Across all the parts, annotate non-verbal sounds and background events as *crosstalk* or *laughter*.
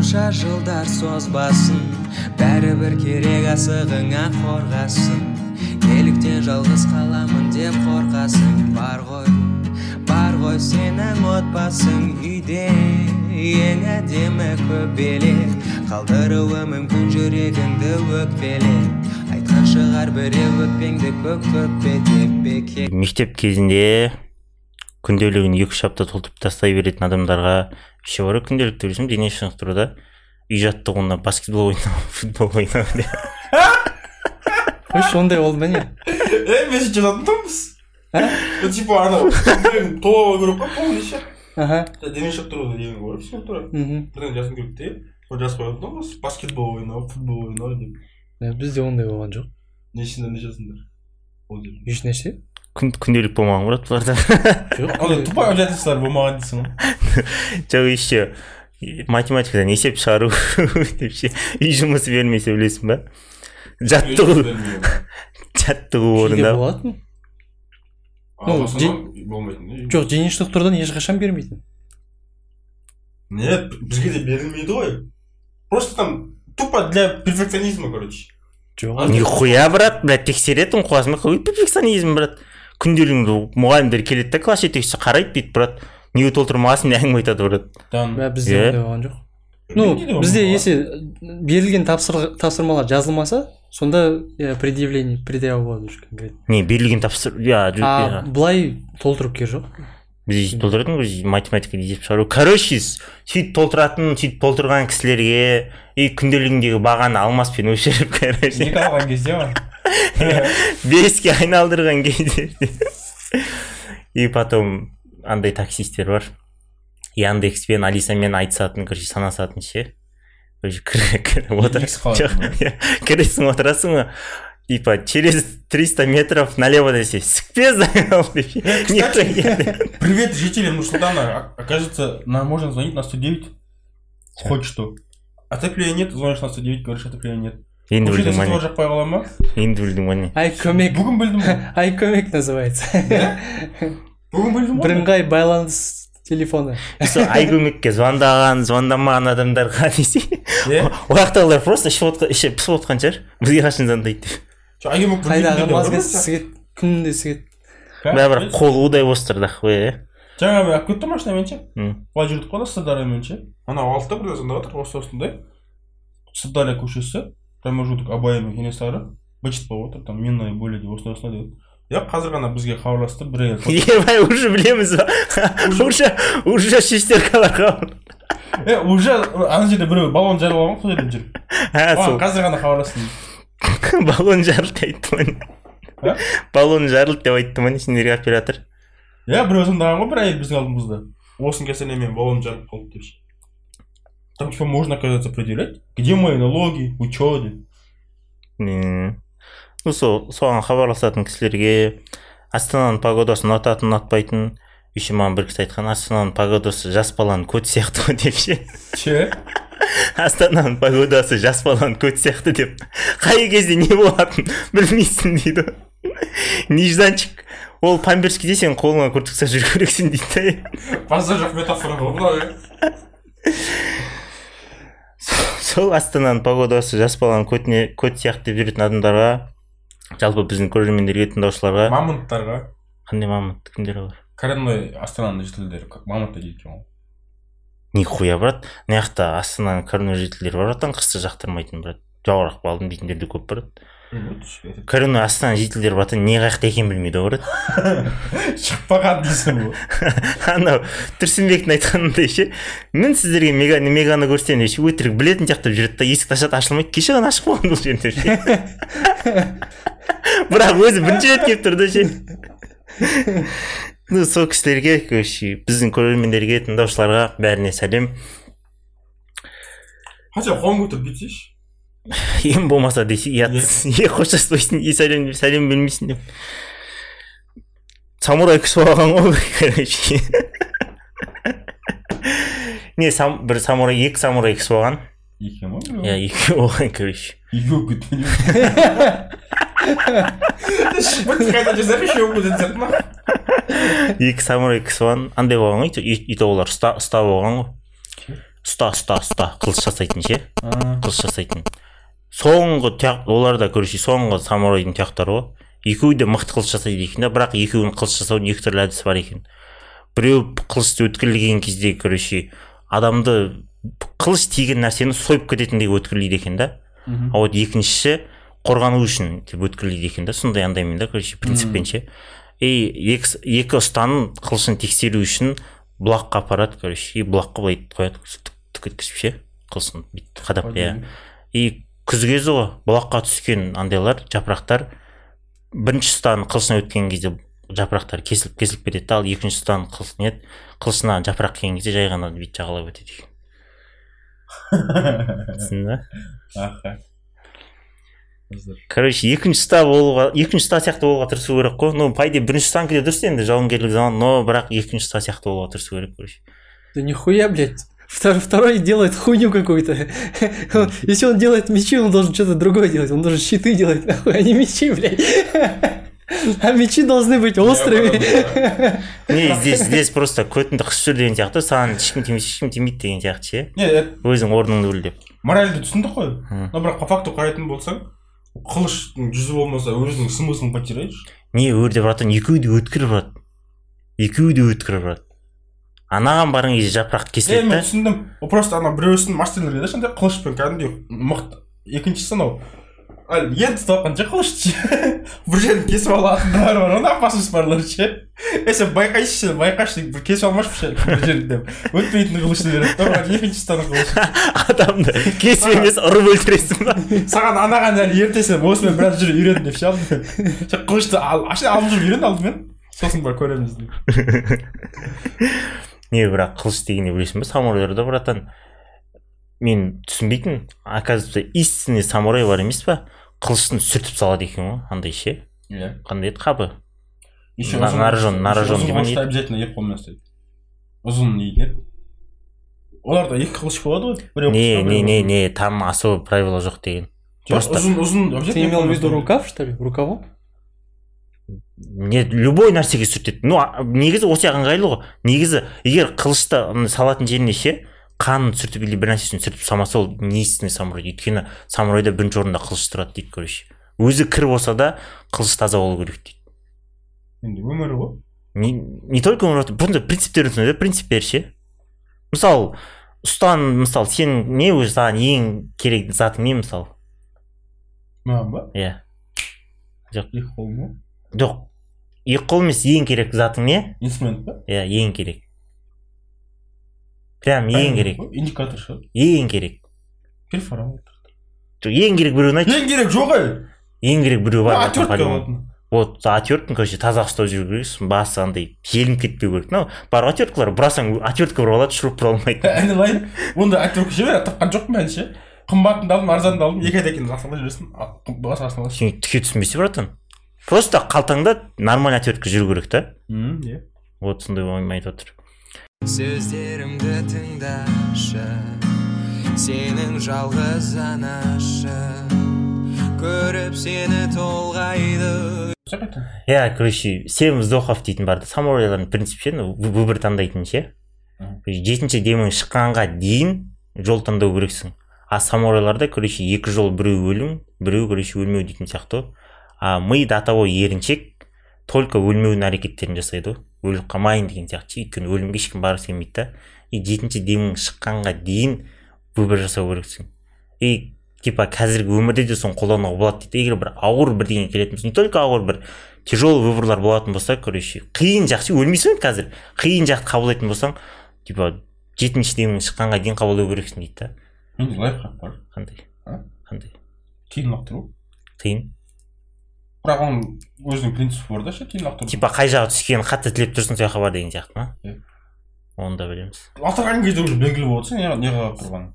қанша жылдар созбасын бәрібір керек асығыңа қорғасын. Неліктен жалғыз қаламын деп қорқасың бар ғой бар ғой сенің отбасың үйде ең әдемі көбелек. Қалдыруы мүмкін жүрегіңді өкпелеп айтқан шығар біреу өкпеңді көк көкпе деп бекер мектеп кезінде күнделігін екі үш апта толтырып тастай беретін адамдарға еще бар ғой күнделікті білесің бе дене шынықтыруда үй жаттығуына баскетбол ойнау *laughs* футбол ойнау деп. Қойшы ондай болды ма не? Е мен сөйтіп жататын тұғынбыз ну типа анау толуға керек қой полный ше. Аха. Дене шынықтыру деген бар физкультура мхм. Бірдеңе келіп те сол жазып қоятын тұғынбыз баскетбол ойнау футбол ойнау деп. Ә, бізде ондай болған жоқ. Нешесінде не жазыңдар? Ол жерде еш нәрсе? Күнделік болмаған брат бұларда жоқ андай тупой обязательстволар болмаған дейсің ғой жоқ еще математикадан есеп шығару деп ше үй жұмысы бермесе білесің ба жаттығу жаттығу орындау болатын болмайтын жоқ дене шынықтырудан ешқашан бермейтін нет бізге де берілмейді ғой. Просто там тупо для перфекционизма короче. Жоқ нихуя брат блядь тексеретін қоясың ба какой перфекционизм брат. Күнделігіңді мұғалімдер келеді да класс жетекшісі қарайды дейді брат. Неге толтырмағансың деп әңгіме айтады Бә, бізде ондай болған жоқ. Ну бізде если берілген тапсыр, тапсырмалар жазылмаса сонда иә, предъявление предъява болады уже конкретно не берілген тапсыр иә а былай толтыру керек жоқ. Бізде сөйтіп толтыратын ғой математикада есеп шығару. Короче сөйтіп толтыратын сөйтіп толтырған кісілерге и күнделігіндегі бағаны алмаспен өшіріп короче. Екі алған кезде ма? *laughs* беске айналдырған кезде и потом андай таксисттер бар. Яндекспен алисамен айтысатын короче санасатын ше. Короче кір- кіріп отыр Икс қалады жоқ, ма? *laughs* иә. кіресің отырасың ғой. Типа через 300 метров налево десе сікпе не- *laughs* привет жителям Нур-Султана. Оказывается нам можно звонить на 109 хоть что. Отопления нет звонишь на 109 говоришь отопления нет. Енді сатып мане жақпай қала ма енді білдің мане ай көмек. Бүгін білдім ғой. *laughs* Ай көмек называется. Бүгін білдім ғой. Бірыңғай байланыс телефоны. Сол айкөмекке звондаған звондамаған адамдарға *laughs* десе иә ол жақтағылар просто ішіп отқан іші пісіп отқан шығар. Бізге қашан звондайды деп. Жоқ, айгемек қайдағы сігеді күнде сігеді бәрібір қолы удай болып тұр да охуе жаңа мен алып кеттім машинамен ше былай жүрдік қой да сырдариямен ше анау алтыда бір сонда тұр осы осындай. Сырдария көшесі. Промежуток абай кенесары бычыт болып отыр там минное деп осындай осындай деп. Иә қазір ғана бізге хабарласты бір ай *laughs* ебай уже білеміз ба? Уже уже шестеркаларға. Е уже ана жерде біреу баллон жарып алған сол жерде а маған сол. қазір ғана хабарласты *laughs* баллон жарылды деп айтты ма баллон жарылды деп айтты ма не сендерге оператор. Иә біреу звондаған ғой бір әйел біздің алдымызда. Осының кесірінен баллон жарылып қалды деп там типа можно оказывается определять где мои налоги учеты Не. ну сол соған хабарласатын кісілерге астананың погодасы ұнататын ұнатпайтын еще маған бір кісі айтқан астананың погодасы жас баланың көті сияқты ғой деп ше. Ше *laughs* астананың погодасы жас баланың көті сияқты деп. Қай кезде не болатынын білмейсің дейді. Ғой нежданчик ол памперскіде сен қолыңа күртік ұстап жүру керексің дейді. Да базар жоқ метафора ғой мынау сол астананың погодасы жас баланың көтіне көт сияқты деп жүретін адамдарға жалпы біздің көрермендерге тыңдаушыларға мамонттарға? қандай мамонт? Кімдер бар коренной астананың жителдері как? Мамонт дейді екен ғой нихуя брат. Мына жақта астананың коренной жительдері бар брат қысты жақтырмайтын брат. Жауырақ балдым дейтіндер де көп брат коренной астананың жительдері брат не жақта екенін білмейді ғой брат *laughs* шықпаған дейсің ғой. *laughs* Анау тұрсынбектің айтқанындай ше мен сіздерге мега меганы көрсетемін деп ше өтірік білетін жақтап жүреді да есікті ашады ашылмайды кеше ғана ашық болған бұл жерде *laughs* бірақ өзі бірінші рет келіп тұр да ше. Ну сол кісілерге короче біздің көрермендерге тыңдаушыларға бәріне сәлем. Хотя қолын көтеріп кетсейші? *laughs* ең болмаса десе ұят е қоштаспайсың е сәлем сәлем бермейсің деп. Самурай кісі болған ғой короче. *laughs* Не сам, бір самурай екі самурай кісі болған екеу ма? Иә екеуі *laughs* болған короче. Екеу кеткен екі самурай кісі болған андай болған ғой ит олар ұста ұста болған ғой. Ұста ұста ұста қылыш жасайтын ше. Қылыш жасайтын. Соңғы тұяқ оларда короче соңғы самурайдың тұяқтары ғой. Екеуі де мықты қылыш жасайды екен да бірақ екеуінің қылыш жасаудың екі түрлі әдісі бар екен. Біреу қылышты өткірлеген кезде короче адамды қылыш тиген нәрсені сойып кететіндей өткірлейді екен да. А вот екіншісі қорғану үшін деп өткірлейді екен да сондай андаймен да короче принциппен ше и екі, екі ұстаның қылышын тексеру үшін бұлаққа апарады короче и бұлаққа былай қояды түк еткізіп ше қылышын бүйтіп қадап иә. и күз кезі ғой бұлаққа түскен андайлар жапырақтар. Бірінші ұстаның қылышына өткен кезде жапырақтар кесіліп кесіліп кетеді. Да ал екінші ұстаның қылыш не еді, қылышына жапырақ келген кезде жай ғана бүйтіп жағалап өтеді екен. Түсіндің ба? Короче екінші ұста болуға екінші ұста сияқты болуға тырысу керек қой. Ну по идее бірінші ұстаның де дұрыс енді жауынгерлік заман но бірақ екінші ұста сияқты болуға тырысу керек короче. Да нихуя, блядь. Втор- Второй делает хуйню какую-то. Если он делает мечи, он должен что-то другое делать. Он должен щиты делать, нахуй, а не мечи, блядь. А мечи должны быть острыми. не здесь здесь просто көтіңді қысып жүр деген сияқты саған ешкім тимейді ешкім тимейді деген сияқты ше өзің орныңды біл деп моральді түсіндік қой но бірақ по факту қарайтын болсаң қылыштың жүзі болмаса өзінің смыслын потеряешь? Не өрде братан екеуі де өткір брат. Екеуі де өткір брат. Анаған барған кезде жапырақ кесіледі мен түсіндім. Просто ана біреусін мастерлерге да сондай қылышпен кәдімгідей мықты. Екіншісі анау әлі енді ұстап жатқан ше қылышты *laughs* ше? Бір жерін кесіп алатындары бар оны опасность барлар ше? Е сен байқайсың байқашы бір кесіп алмашы бір жерін деп. Өтпейтін қылышты береді да бірақ екінші ұстаның қылышы. Адамды кесіп емес ұрып өлтіресің ба? Саған анаған әлі ерте сен осымен біраз жүріп үйрен деп ше қылышты алып жүріп үйрен алдымен. Сосын барып көреміз деп. *laughs* не бірақ қылыш дегенде білесің ба самурайларда братан. Мен түсінбейтін оказывается истинный самурай бар емес па қылышын сүртіп салады екен ғой андай ше. Иә. Қандай еді қабы? Еще На- нарожен- нарожен деп не қылышты обязательно екі қолмен ұстайды ұзын дейтін еді оларда екі қылыш болады ғой біреу не не не не там особо правила жоқ деген. Жоқ, просто- ұзын ұзын Ты имел в виду рукав, что ли? Рукавом? Не любой нәрсеге сүртеді ну негізі осыған ыңғайлы ғой. Негізі егер қылышты салатын жеріне ше қанын сүртіп или бір нәрсесін сүртіп салмаса ол не самурай өйткені самурайда бірінші орында қылыш тұрады дейді короче өзі кір болса да қылыш таза болу керек дейді. Енді өмірі ғой. Не, не только өмір просто принциптерін түсінеді принциптер ше. Мысалы ұстан мысалы сен не өзі саған ең керек затың не мысалы маған ба? Иә. Ба? Жоқ. Қол емес ең керек затың не? Инструмент па? Иә ең керек. Прям ең керек. Индикатор шығар. Ең керек. Жоқ ең керек біреуін айт. Ең керек жоқ ай. Ең керек біреу бар отвертка вот отвертканы короче таза ұстап жүру керексің басы андай желініп кетпеу керек. Ну бар отверткалар бұрасаң отвертка бұрап алады шұруп бұра алмайды. *laughs* Айналайын ондай отвертка ше тапқан жоқпын әлі ше қымбатын да алдым арзанын да алдым екі айдан кейін сала жүресің басқасын аласың сен түке түсінбесе братан. Просто қалтаңда нормальный отвертка жүру керек та. Мм иә. Вот сондай ойым айтып отыр. Сөздерімді тыңдашы сенің жалғыз анашы. Көріп сені толғайды. Иә короче семь вздохов дейтін бар самурайлардың принципі ше выбор таңдайтын ше. Жетінші демің шыққанға дейін жол таңдау керексің. А самурайларда короче екі жол біреу өлім біреу короче өлмеу дейтін сияқты. ғой а мы до того еріншек только өлмеудің әрекеттерін жасайды ғой. Өліп қалмайын деген сияқты. Ше өйткені өлімге ешкім барғысы келмейді да. И жетінші демің шыққанға дейін выбор жасау керексің. И типа қазіргі өмірде де соны қолдануға болады дейді. Егер бір ауыр бірдеңе келетін болса не только ауыр бір тяжелый выборлар болатын болса короче қиын жақ ше өлмейсің қазір. Қиын жақты қабылдайтын болсаң типа жетінші демің шыққанға дейін қабылдау керексің дейді да. Лайфхак бар. Қандай? Қандай? Кейін лақтыру қиын? Бірақ оның өзінің принципі бар да ше кейін лақтыру типа қай жағы түскенін қатты тілеп тұрсың сол жаққа бар деген сияқты ма? Иә. оны да білеміз. Лақтырған кезде уже белгілі болады сен не не қалап тұрғанын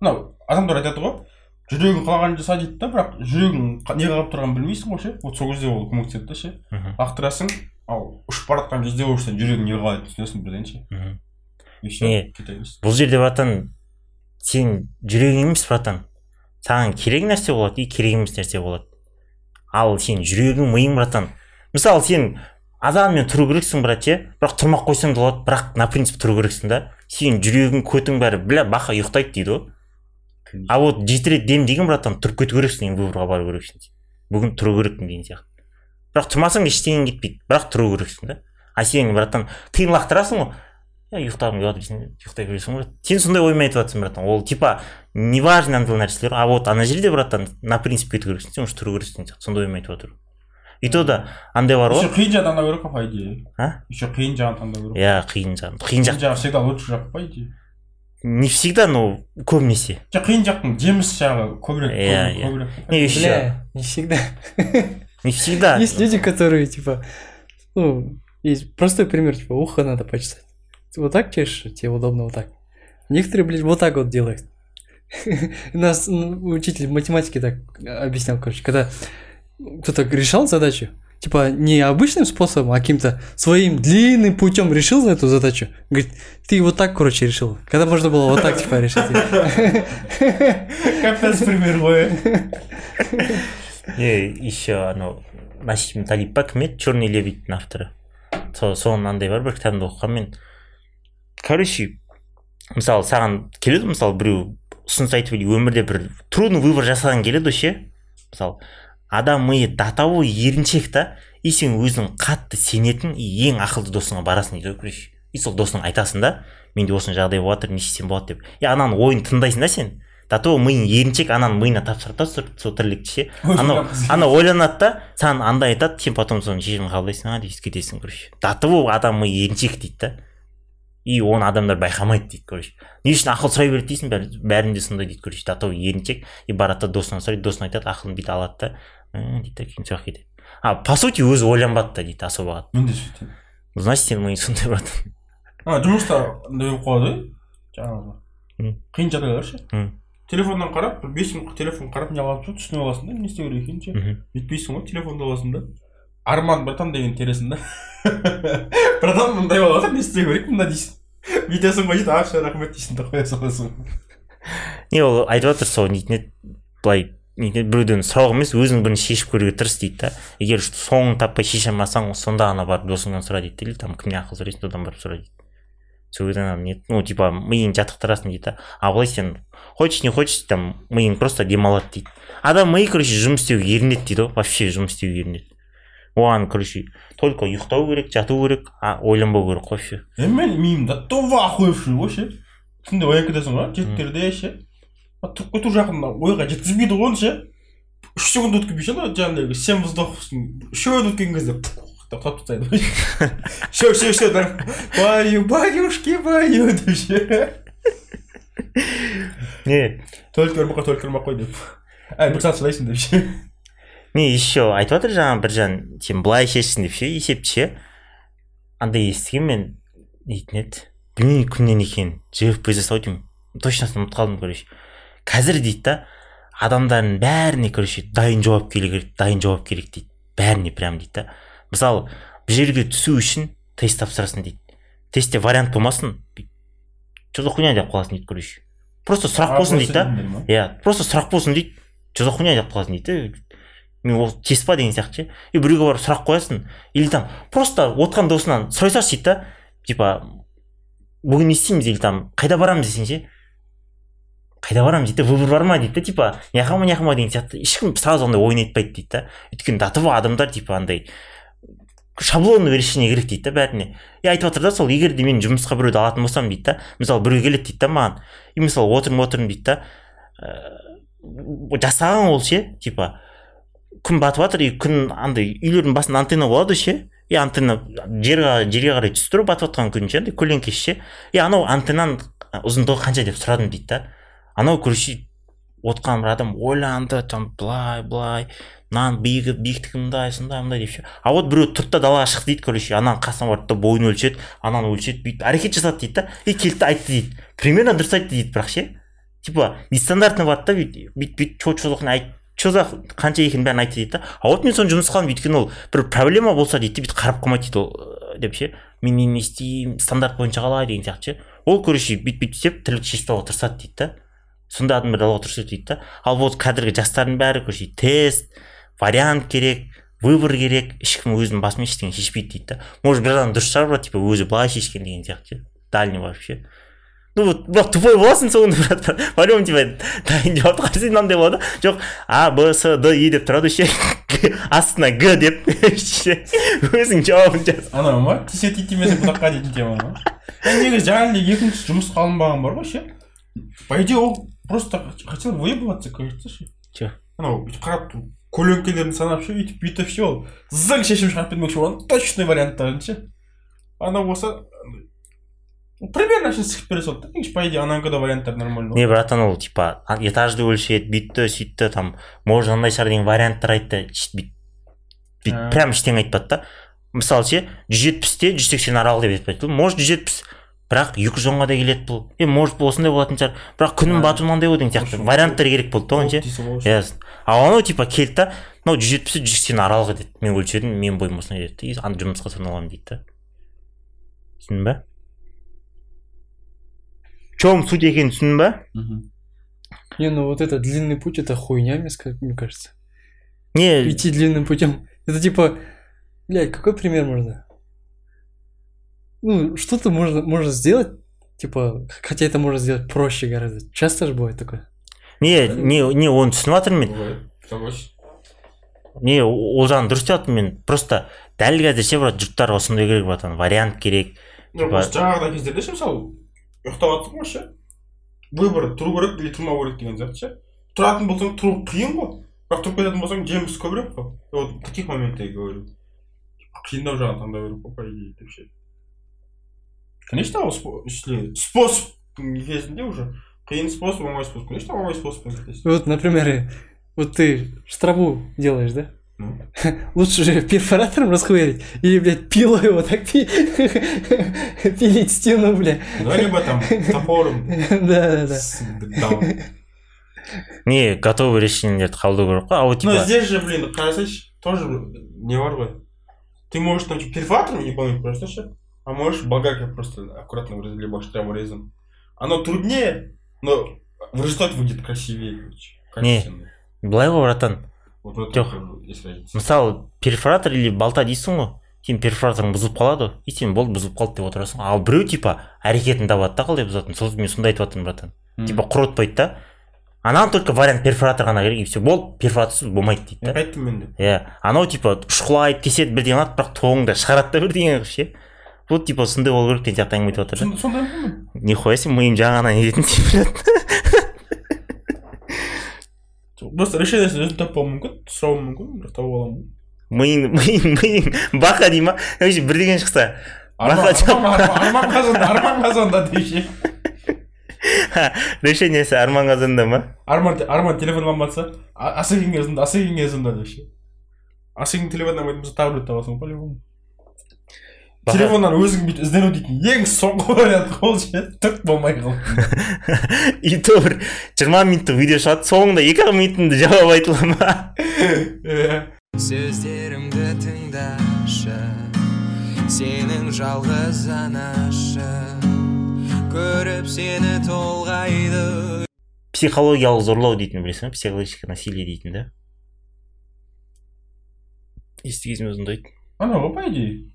мынау адамдар айтады ғой жүрегің қалағанын жаса дейді да бірақ жүрегің не қалап тұрғанын білмейсің ғой ше? Вот сол кезде ол көмектеседі да ше. Лақтырасың ал ұшып бара жатқан кезде уже сен жүрегің не қалайтынын түсінесің бірден ше. И все бұл жерде братан сен жүрегің емес братан. Саған керек нәрсе болады и керек емес нәрсе болады. Ал сен жүрегің миың братан. Мысалы сен азанмен тұру керексің брат ше? Бірақ тұрмақ қойсаң да болады бірақ на принцип тұру керексің да. Сенің жүрегің көтің бәрі бля баха ұйықтайды дейді ғой. А вот жеті рет дем деген братан тұрып кету керексің деген выборға бару керексің бүгін тұру керекпін деген сияқты. Бірақ тұрмасаң ештеңең кетпейді бірақ тұру керексің да. А сен братан тиын лақтырасың ғой. Я ұйықтағым келіп жатыр десең ұйықтай бересің ғой сен сондай оймен айтып жатрсың братан. Ол типа неважно андай нәрселер а вот ана жерде братан на принцип кету керексің сен уже тұру керексің сияқты сондай оймен айтып жатыр и то да андай бар еще ғой қиын жағын таңдау керек қой по идее а? Еще қиын жағын таңдау керек иә қиын жақ қиын жақ жағы всегда лучше жақ по идее не всегда но көбінесе жоқ қиын жақтың жеміс жағы көбірек Иә, иә. көбірек не еще не всегда. не всегда. Есть люди, которые, типа, ну, есть простой пример, типа, ухо надо почесать. Ты вот так чешешь, тебе удобно вот так. Некоторые, блядь, вот так вот делают. *laughs* Нас ну, учитель математики так объяснял, короче, когда кто-то решал задачу, типа, не обычным способом, а каким-то своим длинным путем решил эту задачу. Говорит, ты вот так, короче, решил. Когда можно было вот так, типа, решить. капец пример ғой не еще анау насим талип па кім еді черный лебедьтің авторы сол соның андай бар бір кітабында оқығанмын короче мысалы саған келеді мысалы біреу ұсыныс айтып или өмірде бір трудный выбор жасаған келеді ғой ше мысалы адам миы до того еріншек та и сен өзің қатты сенетін и ең ақылды досыңа барасың дейді ғой короче. И сол досыңа айтасың да менде осындай жағдай болып жатыр не істесем болады деп. И ананың ойын тыңдайсың да сен. До того миың еріншек ананың миына тапсырады да сол- тірлікті ше. *laughs* Анау ана ойланады да саған андай айтады сен потом соның шешімін қабылдайсың а деп кетесің короче. До того адам миы еріншек дейді да. И оны адамдар байқамайды дейді короче. Не үшін ақыл сұрай береді дейсің бәрі бәрінде сондай дейді короче. До того еріншек и барады да досынан сұрайды досына айтады ақылын бүйтіп алады да. Дейді да кейін жаққа кетеді. А по сути өзі ойланбады да дейді особо мен де сөйтемін значит сенің миың сондай братан а жұмыста андай болып қалады ғой. Жаңағы. Қиын жағдайлар ше телефоннан қарап бір бес минут телефон қарап не қылып түсініп аласың да не істеу керек екенін ше бүйтпейсің ғой телефонды аласың да. Арман братан деген тересің да *laughs* братан мындай болып жатыр не істеу керек мында дейсің. Бүйтесің ғой дейді ақша рахмет дейсің да қоя саласың. Не ол айтып жатыр сол нетін еді былай біреуден сұрау емес өзің бірінші шешіп көруге тырыс дейді да. Егер соңын таппай шеше алмасаң сонда ғана барып досыңнан сұра дейді или там кімнен ақыл сұрайсың содан барып сұра дейді. Сол кезде ана не ну типа миың жаттықтырасың дейді да. А былай сен хочешь не хочешь там миың просто демалады дейді. Адам миы короче жұмыс істеуге ерінеді дейді ғой вообще жұмыс істеуге ерінеді. Оған короче только ұйықтау керек жату керек а ойланбау керек қой енді мен миым до того охуевший ғой ше түнде оянып кетесің ғой жетілерде ше тұрып кету жақын ойға жеткізбейді ғой оны ше үш секунд өткізбей ше жаңағыдай семь вздох үшеуін өткен кезде тастап тастайды ғой үшеу үшеу үшеу баю баюшки баю деп ше не. Только ұрмаққа только ұрмақ қой деп әй бір сағат шыдайсың деп ше не еще айтып жатыр жаңағы біржан сен былай шешсін деп ше есепті ше андай естігенмін мен дейтін еді білмеймін кімнен екенін жфп жасау деймін точносын ұмытып қалдым короче. Қазір дейді да? Адамдардың бәріне короче дайын жауап келу керек дайын жауап керек дейді бәріне прям дейді да? Мысалы бұл жерге түсу үшін тест тапсырасың дейді тестте вариант болмасын че за хуйня деп қаласың дейді короче. Просто сұрақ болсын дейді да? иә просто сұрақ болсын дейді че за хуйня деп қаласың дейді мен ол тест па деген сияқты ше. И біреуге барып сұрақ қоясың. Или там просто отқан досынан сұрай салшы дейді да. Типа бүгін не істейміз? Или там қайда барамыз? десең ше. Қайда барамыз? дейді да. Выбор бар ма? дейді да. Типа мыняқа ма мыняқа ма? деген сияқты. Ешкім сразу андай ойын айтпайды дейді да. Өйткені до того адамдар типа андай шаблонный решение керек дейді да бәріне. И айтып жатыр да сол егер де мен жұмысқа біреуді алатын болсам дейді да. Мысалы біреу келеді дейді да маған. И мысалы отырмын отырмын дейді да. Ыыы жасаған ол ше типа күн батып жатыр и күн андай үйлердің басында антенна болады ше? И антенна жерге жерге қарай түсіп тұр батып жатқан күн ше? Андай көлеңкеш ше? И анау антеннаның ұзындығы қанша деп сұрадым дейді да. Анау короче отқан бір адам ойланды там былай былай мынаның биігі биіктігі мындай сондай мындай деп ше. А вот біреу тұрды да далаға шықты дейді короче ананың қасына барды да бойын өлшеді ананы өлшеді бүйтіп әрекет жасады дейді да. И келді да айтты дейді. Примерно дұрыс айтты дейді бірақ ше. Типа нестандартный барды да бүйтіп бүйтіп бүйтіп че че за қанша екенін бәрін айтты дейді да. А вот мен соны жұмысқа алдым өйткені ол бір проблема болса дейді да бүйтіп қарап қалмайды дейді ол «Э, деп ше. Мен не істеймін стандарт бойынша қалай? деген сияқты ше. Ол короче бүйтіп бүйтіп істеп тірлік шешіп тастауға тырысады дейді да. Сондай адамдарды алуға тырысады дейді да. Ал вот қазіргі жастардың бәрі короче тест вариант керек выбор керек. Ешкім өзінің басымен ештеңе шешпейді дейді да. Может бір адам дұрыс шығар бірақ типа өзі былай шешкен деген сияқты ше. Дальний вообще. Ну вот бірақ тупой боласың соңында брат по любому типа дайын жауапты қарсы мынандай болады жоқ а б с д и деп тұрады ше астына г деп өзің жауабын жаз анау ма тисе тиді тимесе бұтаққа дейтін тема ма негізі жаңағыдай екінші жұмысқа алынбаған бар ғой ше по идее ол просто хотел выебываться кажется ше че анау бүйтіп қарап көлеңкелерін санап ше өйтіп бүйтіп ше ол зың шешім шығарып бермекші болған точный варианттарын ше анау болса примерно әшейін сығып бере салды да по идее анауыңда да варианттар нормально не братан ол типа а- этажды өлшеді бүйтті сөйтті там может андай шығар деген варианттар айтты бүйтіп бүйтіп А. прям ештеңе айтпады да мысалы ше жүз жетпісте жүз сексен аралық деп айтпайды может жүз жетпіс бірақ екі жүз онға да келеді бұл. Е может бұл осындай болатын шығар. Бірақ күннің А. батуы мынандай ғой деген сияқты варианттар керек болды да оған ше иә ал анау типа келді да мынау жүз жетпіс жүз сексен аралығы деді. Мен өлшедім менің бойым осындай деді и жұмысқа соны аламын дейді да. Түсіндің ба чем суть екенін түсіндің ба Мгм. Не, ну вот это длинный путь это хуйня, мне ска- мне кажется. не Идти длинным путем. Это типа, блядь, какой пример можно? Ну, что-то можно, можно сделать, типа, хотя это можно сделать проще гораздо. Часто же бывает такое. не не не оны түсініп жатырмын мен Бывает. Согласен. не ол жағын дұрыс деп жатырмын мен просто дәл қазір ше брат жұрттарға осындай керек братан вариант керек жоқ Типа- осы жаңағыдай кездерде ше мысалы ұйықтап жатсың ғой ше выбор тұру керек или тұрмау керек деген сияқты ше тұратын болсаң тұру қиын ғой бірақ тұрып кететін болсаң жемісі көбірек қой И вот в таких моментах я говорю қиындау жағын таңдау керек қой по идее деп ше конечно ол спо- если способ кезінде уже қиын способ оңай способ конечно оңай способпен кетесің Вот, например, вот ты штрафу делаешь, да? Ну. *laughs* Лучше же перфоратором расхуярить или, блядь, пилой его так пи- *laughs* пилить стену, бля. ну либо там топором *laughs* Да-да-да. с- дал. не готовый решениелерді қабылдау керек қой а вот Но типа здесь же, блин, қарасайшы, тоже не бар ғой. Ты можешь там типа, перфоратором выполнить просто ше, а можешь болгаркой просто аккуратно вырезать, либо штраворезом. Оно труднее, но в результате выйдет красивее, короче. Качественно. былай ғой братан Вот в этом Жоқ. разница. мысалы перфоратор или балта дейсің ғой сен перфораторың бұзылып қалады и сен болды бұзылып қалды деп отырасың. Ал біреу типа әрекетін табады да қалай бұзатынын сол мен сонда айтып жатырмын братан. Типа құротпайды да. Анаған только вариант перфоратор ғана керек и все болды перфораторсыз болмайды дейді да. Айттым мен де. иә. Анау типа шұқылайды кеседі бірдеңе қылады бірақ тоңды шығарады да бірдеңе қылып ше. Вот типа сондай болу керек деген сияқты әңгіме айтып жатыр да Сонда сондай нихуя себе миым жаңағынан не дейтін температура Просто решениесін өзім таппауым мүмкін, сұрауым мүмкін, бірақ тауып аламын. миың миың миың бақа дей ма короче бірдеңе шықса Арман қазанда, арман қазанда деші. решениесі арман қазанда ма Арман, арман телефон алматса, а- асекең кезінде, асекең кезінде деші. Асекең телефон алмайтын болса таблет табасың по-любому. Бақа- телефоннан өзің бүйтіп іздену дейтін ең соңғы вариант ол ше түк болмай қалды. *laughs* И то бір жиырма минуттық видео шығады соңында екі ақ минутында жауап айтыла ма? *laughs* Иә. сөздерімді тыңдашы сенің жалғыз анашың көріп сені толғайды. Психологиялық зорлау дейтін білесің ба? Психологическое насилие дейтін да? Естіген кезімде ұнайды анау ғой по идее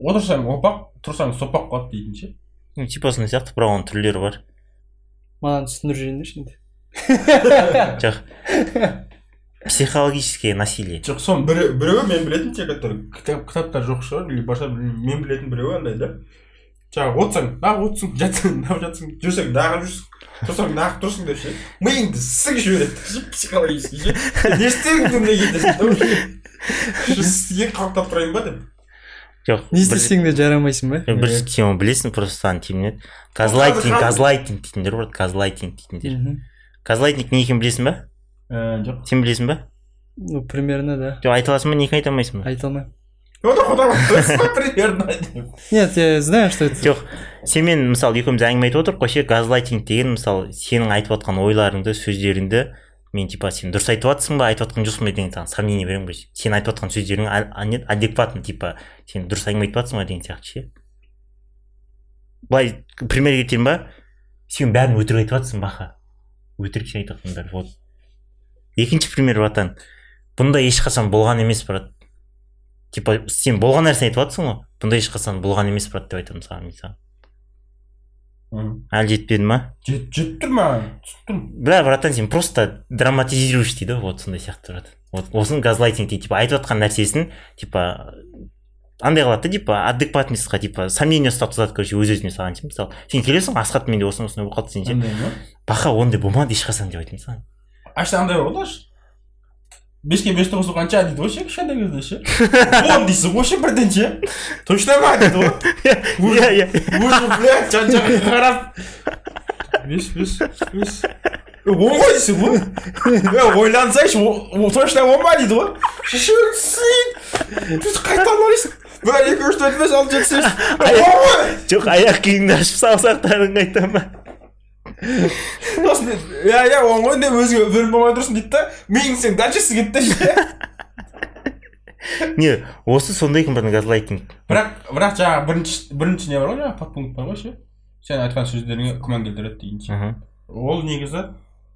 отырсаң опақ тұрсаң сопақ қалады дейтін ше? Ну типа сондай сияқты бірақ оның түрлері бар. Маған түсіндіріп жіберіңдерші енді. *laughs* жоқ. Психологическое насилие. Жоқ соның бірі біреуі мен білетін те который кітап кітапта жоқ шығар или басқа білмеймін. мен білетін біреуі андай да. Жаңағы отырсаң неғып отырсың жатсаң неғып жатсың жүрсең неғып жүрсің тұрсаң неғып тұрсың деп ше. Миыңды сығып жібереді ше психологически ше. Не кетесің да уже сен қалықтап тұрайын ба деп. Жоқ Не істесең де жарамайсың ба? бір, оны білесің просто саған тиімінеді газлайтинг газлайтинг дейтіндер бар газлайтинг дейтіндер газлайтинг не екенін білесің ба Ә, жоқ сен білесің ба Ну, примерно, да. жоқ айта аласың ба неге айта алмайсың ба Айта алмаймын. примерно Нет, я знаю, что это. жоқ сенімен мысалы екеуміз әңгіме айтып отырмық қой ше газлайтинг деген мысалы сенің айтып жатқан ойларыңды сөздеріңді мен типа сен дұрыс айтып жатрсың ба? айтып жатқан жоқсың ба деген саған сомнение беремін ғой. Сен айтып жатқан сөздерің адекватно типа сен дұрыс әңгіме айтып жатрсың ба деген сияқты ше. Былай пример кетейін ба? Сен бәрін өтірік айтып жатрсың баха өтірік сен айтып жатқан бәрі вот. Екінші пример братан. Бұндай ешқашан болған емес брат. Типа сен болған нәрсені айтып жатрсың ғой. Бұндай ешқашан болған емес брат деп айтамын саған мен саған. Әлі жетпеді ма? Жетіп тұр маған түсіп тұрмын. Бля братан сен просто драматизируешь дейді ғой вот сондай сияқты брат вот осыны газлайтинг дейді. Типа айтып жатқан нәрсесін типа андай қылады да типа адекватностьқа типа сомнение ұстап тастады короче өз өзіне саған ше мысалы. Сен келесің асхат менде осындай осындай болып қалды десең ше бақа ондай болмады ешқашан деп айтайын саған. Ашта андай болады ғой беске бесті қосу қанша дейді ғой ше кішкентай кезде ше он дейсің ғой ше бірден ше точно ма дейді ғой иә иә уже блядь жан жағыңа қарап бес бес бес Е, он ғой дейсің ғой е ойлансайшы о- о- точно он ба дейді ғой шешесің сөйтіп қайтадан ойлайсың бір екі үш сосын иә иә он ғой деп өзіңе бөліп болмай тұрсың дейді да? Миың сен дальше кетті да? Ше не осы сондай екен газлайтинг бірақ бірақ жаңағы бірінші бірінші не бар ғой жаңағы подпункт бар ғой ше? Сен айтқан сөздеріңе күмән келтіреді деген ол негізі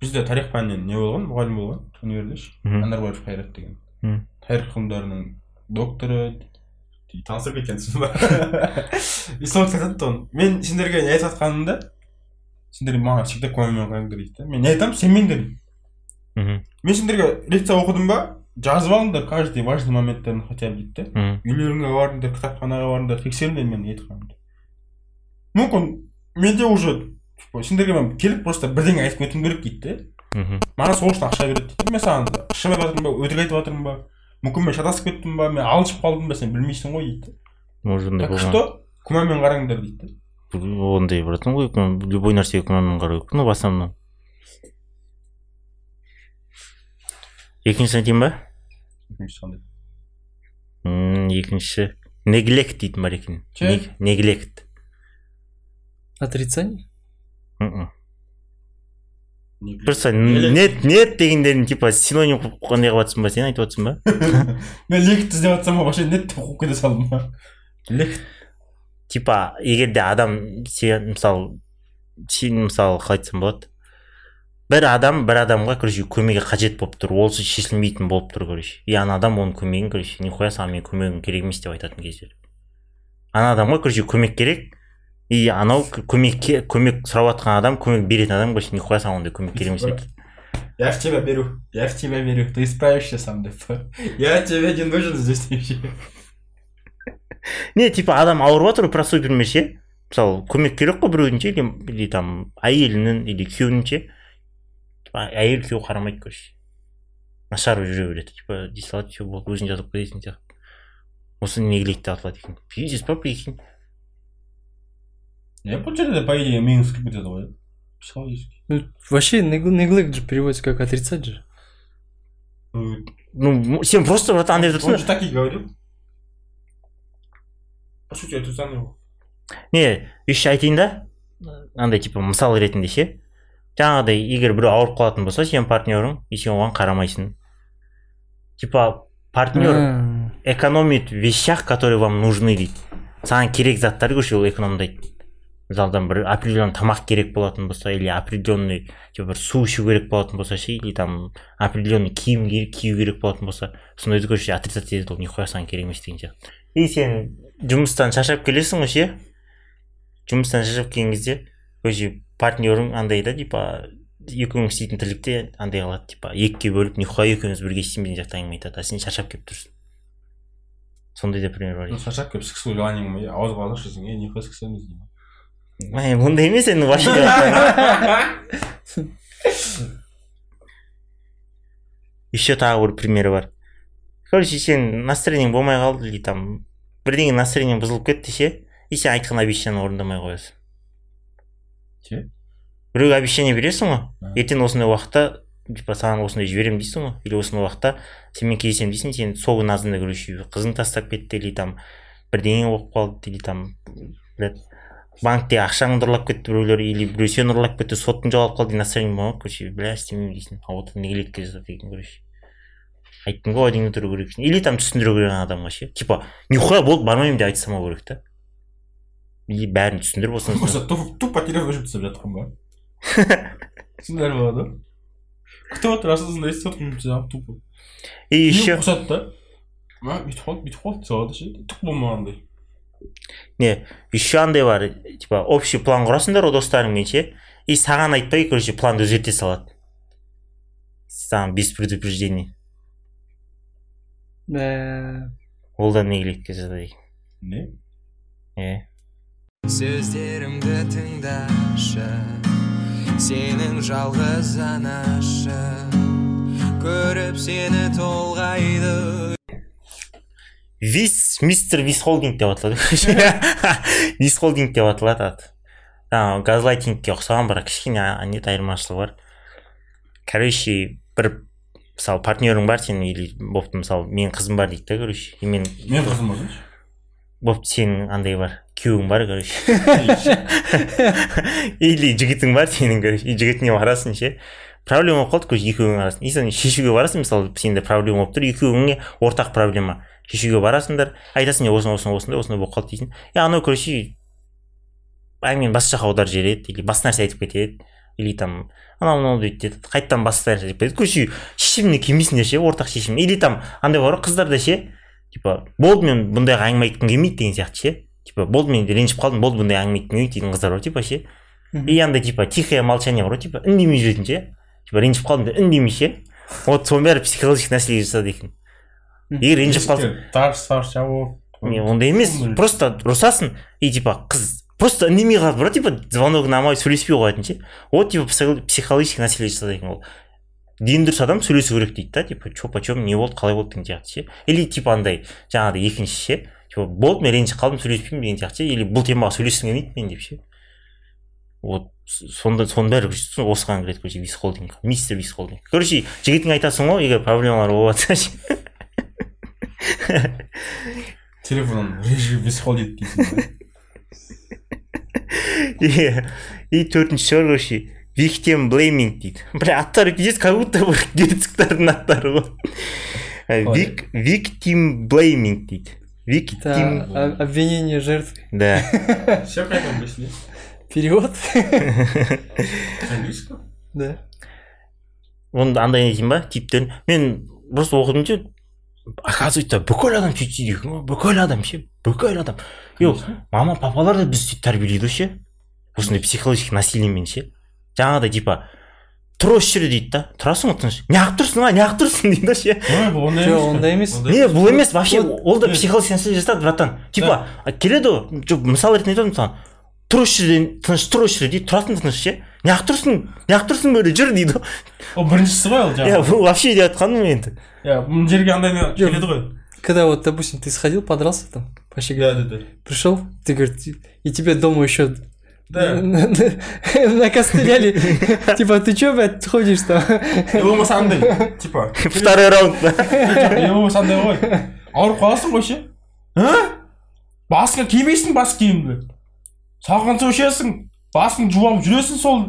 бізде тарих пәнінен не болған? Мұғалім болған универде ше? Анарбаев қайрат деген. Мхм. тарих ғылымдарының докторы дейді, танысып кеткенсің ба и сол кісі айтады тұғын мен сендерге не айтып жатқанымда сендер маған всегда көңілмен қараңдар дейді да мен не айтамын? Сенбеңдер дейді мхм. Мен сендерге лекция оқыдым ба? Жазып алыңдар каждый важный моменттерін хотя бы дейді да үйлеріңе барыңдар кітапханаға барыңдар тексеріңдер менің айтқанымды. Мүмкін менде уже типа, сендерге мен келіп просто бірдеңе айтып кетуім керек дейді да мхм. Маған сол үшін ақша береді дейді мен саған шын айтып жатырмын ба өтірік айтып жатырмын ба? Мүмкін мен шатасып кеттім ба? Мен алжып қалдым ба? Сен білмейсің ғой дейді так что күмәнмен қараңдар дейді да ондай братан ғой любой нәрсеге күмәнмен қарау керек ну в основном екіншісін айтайын ба екінші қандай М, екінші неглект дейтін бар екен Ше? Нег- неглект Отрицание? Просто нет нет дегендерін типа синоним қылып қандай қылып жатрсың ба сен айтып жатрсың ба мен лекті іздеп жатсам ба вообще нет деп қойып кете салдым ба лект типа егер де адам сен мысалы сен мысалы қалай айтсам болады. Бір адам бір адамға короче көмегі қажет болып тұр. Ол шешілмейтін болып тұр короче. И ана адам оның көмегін короче нихуя саған менің көмегім керек емес деп айтатын кездер. Ана адамға короче көмек керек. И анау көмекке көмек сұрап жатқан адам көмек беретін адам короче нихуя саған ондай көмек керек емес деп. Я в тебя беру я в тебя верю ты справишься сам деп. *laughs* Я тебе не нужен здесь вообще. *laughs* не типа адам ауырып жатыр ғой простой пример ше мысалы көмек керек қой біреудің ше или, или там әйелінің или күйеуінің ше. Әйел күйеу қарамайды короче. Нашар жүре береді типа дей салады все болды өзің жазылып кетесің сияқты. Осы неглект деп аталады екен. Пиздец па прикинь я бұл жерде по идее минус кіріп кетеді ғой иә психологически Ну, вообще негл- неглект же переводится как отрицать же. ну сен просто братан деп он тұрсың же так и говорил. По сути отрицание ғой не еще айтайын да. Андай типа мысал ретінде ше. Жаңағыдай егер біреу ауырып қалатын болса сенің партнерің и сен оған қарамайсың. Типа партнер экономит в вещах, которые вам нужны дейді. Саған керек заттар короче ол экономдайды. Мысалы там бір определенный тамақ керек болатын болса или определенный типа бір су ішу керек болатын болса ше или там определенный киім кию керек болатын болса сондайды короче отрицать етеді ол нихуя саған керек емес деген сияқты. И сен жұмыстан шаршап келесің ғой ше? Жұмыстан шаршап келген кезде короче партнерің андай да типа екеуің істейтін тірлікте андай қылады типа екіге бөліп нихуя екеуміз бірге істейміз деген сияқты әңгіме айтады а сен шаршап келіп тұрсың. Сондай да пример бар. Шаршап келіп желаниең ба ауызға алғаш десең е нихуя деймін Ай, ондай емес енді вообще *laughs* еще тағы бір пример бар. Короче сен настроениең болмай қалды или там бірдеңе настроениең бұзылып кетті ше и сен айтқан обещаниені орындамай қоясың. Ше? Біреуге обещание бересің ғой? Ертең осындай уақытта типа саған осындай жіберемін дейсің ғой? Или осындай уақытта сенімен кездесемін дейсің сен сол күн азында короче қызың тастап кетті или там бірдеңе болып қалды или там банкте ақшаңды ұрлап кетті біреулер или біреу сені ұрлап кетті сотың жоғалып қалды настроениең болмады короче бля істемеймін дейсің. А вот неглетке жазады екен короче. Айттым ғой уәдеңді тұру керексің или там түсіндіру керек ана адамға ше типа нихуя болды бармаймын деп айта салмау керек та. Или бәрін түсіндіріп осыны просто тупо телефон жасап жатқан ба? *laughs* Сондай болады ғой күтіп отыр сосын естіп отырмын жаңағы тупо. И еще қосады да? Бүйтіп қалды бүйтіп қалды дей салады ше түк болмағандай не еще андай бар типа общий план құрасыңдар ғой достарыңмен ше и саған айтпай короче планды өзгерте салады. Саған без предупреждения ол да жазады екен не иә сөздерімді тыңдашы сенің жалғыз анашы көріп сені толғайды. Вис мистер вис холдинг деп аталады. *laughs* Вис холдинг деп аталады аты жаңағы газлайтингке ұқсаған бірақ кішкене айырмашылығы бар. Короче бір мысалы партнерің бар сенің или бопты мысалы менің қызым бар дейді да короче. И мен мен қызым бар бопты сенің андай бар күйеуің бар короче. *laughs* Или жігітің бар сенің короче. И жігітіңе барасың ше. Проблема болып қалды короче екеуіңнің арасында. И сен шешуге барасың мысалы сенде проблема болып тұр екеуіңе ортақ проблема. Шешуге барасыңдар айтасың не осындай осындай осындай осындай болып қалды дейсің и анау короче әңгімені басқа жаққа аударып жібереді или басқа нәрсе айтып кетеді. Или там анау мынау дейді деді қайтадан нәрсе айтып кетеді. Короче шешіміне келмейсіңдер ше ортақ шешім. Или там андай бар ғой қыздарда ше типа болды мен бұндайға әңгіме айтқым келмейді деген сияқты ше. Типа болды мен ренжіп қалдым болды бұндай әңгіме айтқым келмейді деген қыздар бар типа ше. И андай типа тихое молчание бар ғой типа үндемей жүретін ше. Типа ренжіп қалдым деп үндемей ше. Вот соның бәрі психологический нәрселерге жасады екен. Егер ренжіп қалсаң тарс тарс жауып не ондай емес. Просто ұрысасың и типа қыз просто үндемей қалады бірақ типа звоногын алмай сөйлеспей қоятын ше вот типа психо- психологический нәрселер жасады екен ол дені дұрыс адам сөйлесу керек дейді да типа че почем не болды қалай болды деген сияқты ше или типа андай жаңағыдай екінші ше типа болды мен ренжіп қалдым сөйлеспеймін деген сияқты ше или бұл темаға сөйлескім келмейді мен деп ше вот сонда соның бәрі осыған кіреді короче вис холдинг мистер вис холдинг короче жігітіңе айтасың ғой егер проблемалар болып жатса ше телефоннан режим холдит дейсің *laughs* и, бар короче victim blaming дейді бля аттары пиздец как будто бір *laughs* герцогтардың аттары ғой Вик, victim blaming дейді victim Это о- обвинение жертвы. да. Все қайдан білесің Перевод? *laughs* Да. оны андай не ба типтерін мен просто оқыдым ше оказывается бүкіл адам сөйтіп істейді екен ғой бүкіл адам ше бүкіл адам. Е мама папалар да бізді сөйтіп тәрбиелейді ғой ше. Осындай психологический насилиемен ше. Жаңағыдай типа тұр осы жерде дейді да. Тұрасың ғой тыныш? Неғып тұрсың а неғып тұрсың дейді да ше. Ой бұл ондай Жоқ, ондай емес. не бұл емес. Вообще ол да психологический нәрсе жасады братан. Типа келеді ғой жоқ мысал ретінде айтып отырмын саған. Тұр осы жерде тыныш тұр осы жерде дейді. Тұрасың тыныш ше? Неғып тұрсың неғып тұрсың бері жүр дейді ғой. Ол біріншісі ғой ол иә жаңағы. бұл вообще деп жатқаным енді. иә жерге андай не келеді ғой Когда вот, допустим, ты сходил, подрался там, по да щекам, да да пришел, ты говоришь, и тебе дома еще да *laughs* накостыляли. *laughs* Типа, ты че, блядь, ходишь там? е болмаса андай типа *laughs* второй раунд па е болмаса андай ғой ауырып қаласың ғой ше а басыңа кимейсің бас киімді салқын су ішесің басыңды жуып алып жүресің сол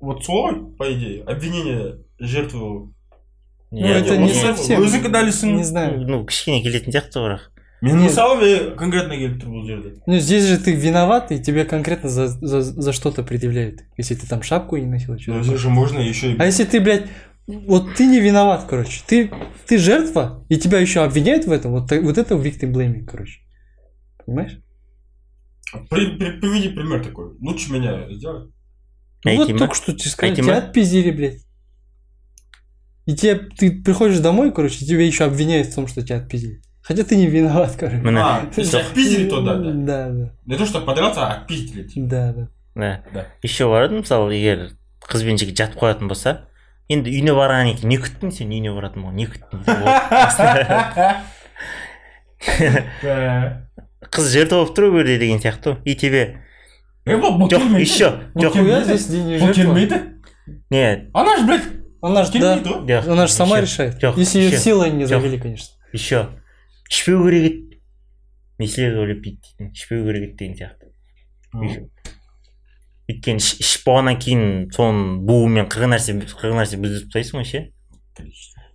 вот сол ғой по идее обвинение жертвы Ну, это не не- совсем. өзің кінәлісің Не знаю. ну кішкене келетін сияқты бірақ мен мысалы мен конкретно келіп тұр бұл жерде Ну, здесь же ты виноват, и тебе конкретно за, за, за что-то предъявляют. Если ты там шапку не носил, Ну, что это же можно еще и А если ты, блядь, вот ты не виноват, короче. Ты, ты жертва, и тебя еще обвиняют в этом. Вот, та- вот это victim blaming, короче. Понимаешь? При- при- приведи пример такой лучше меня сделай Ну, вот Айтима? только что тебе сказали, Айтима? тебя отпиздили, блядь. И тебе, ты приходишь домой, короче, и тебя еще обвиняют в том, что тебя отпиздили. Хотя ты не виноват, короче. а *laughs* если отпиздили то да? Да Да, да, не то что подраться а отпиздили да, да. да. Еще бар еді мысалы егер қыз бен жігіт жатып қоятын болса енді үйіне барғаннан кейін не күттің сен үйіне баратын болған не күттің? Қыз жертва болып тұр ғой деген сияқты. Ғой и тебе Е, бұл бұл жоқ еще жоқ Нихуя келмейді. здесь не бұл жертва. келмейді. Не. Она же блядь Она же, да, жоқ она же сама еще- решает. жоқ, Если ее еще- силой не завели, конечно. еще ішпеу керек еді меселер ойлап бүйтті дейтін ішпеу керек еді деген сияқты өйткені іш- ішіп болғаннан кейін соның буымен қырық нәрсе қырық нәрсе бүлдіріп тастайсың ғой ше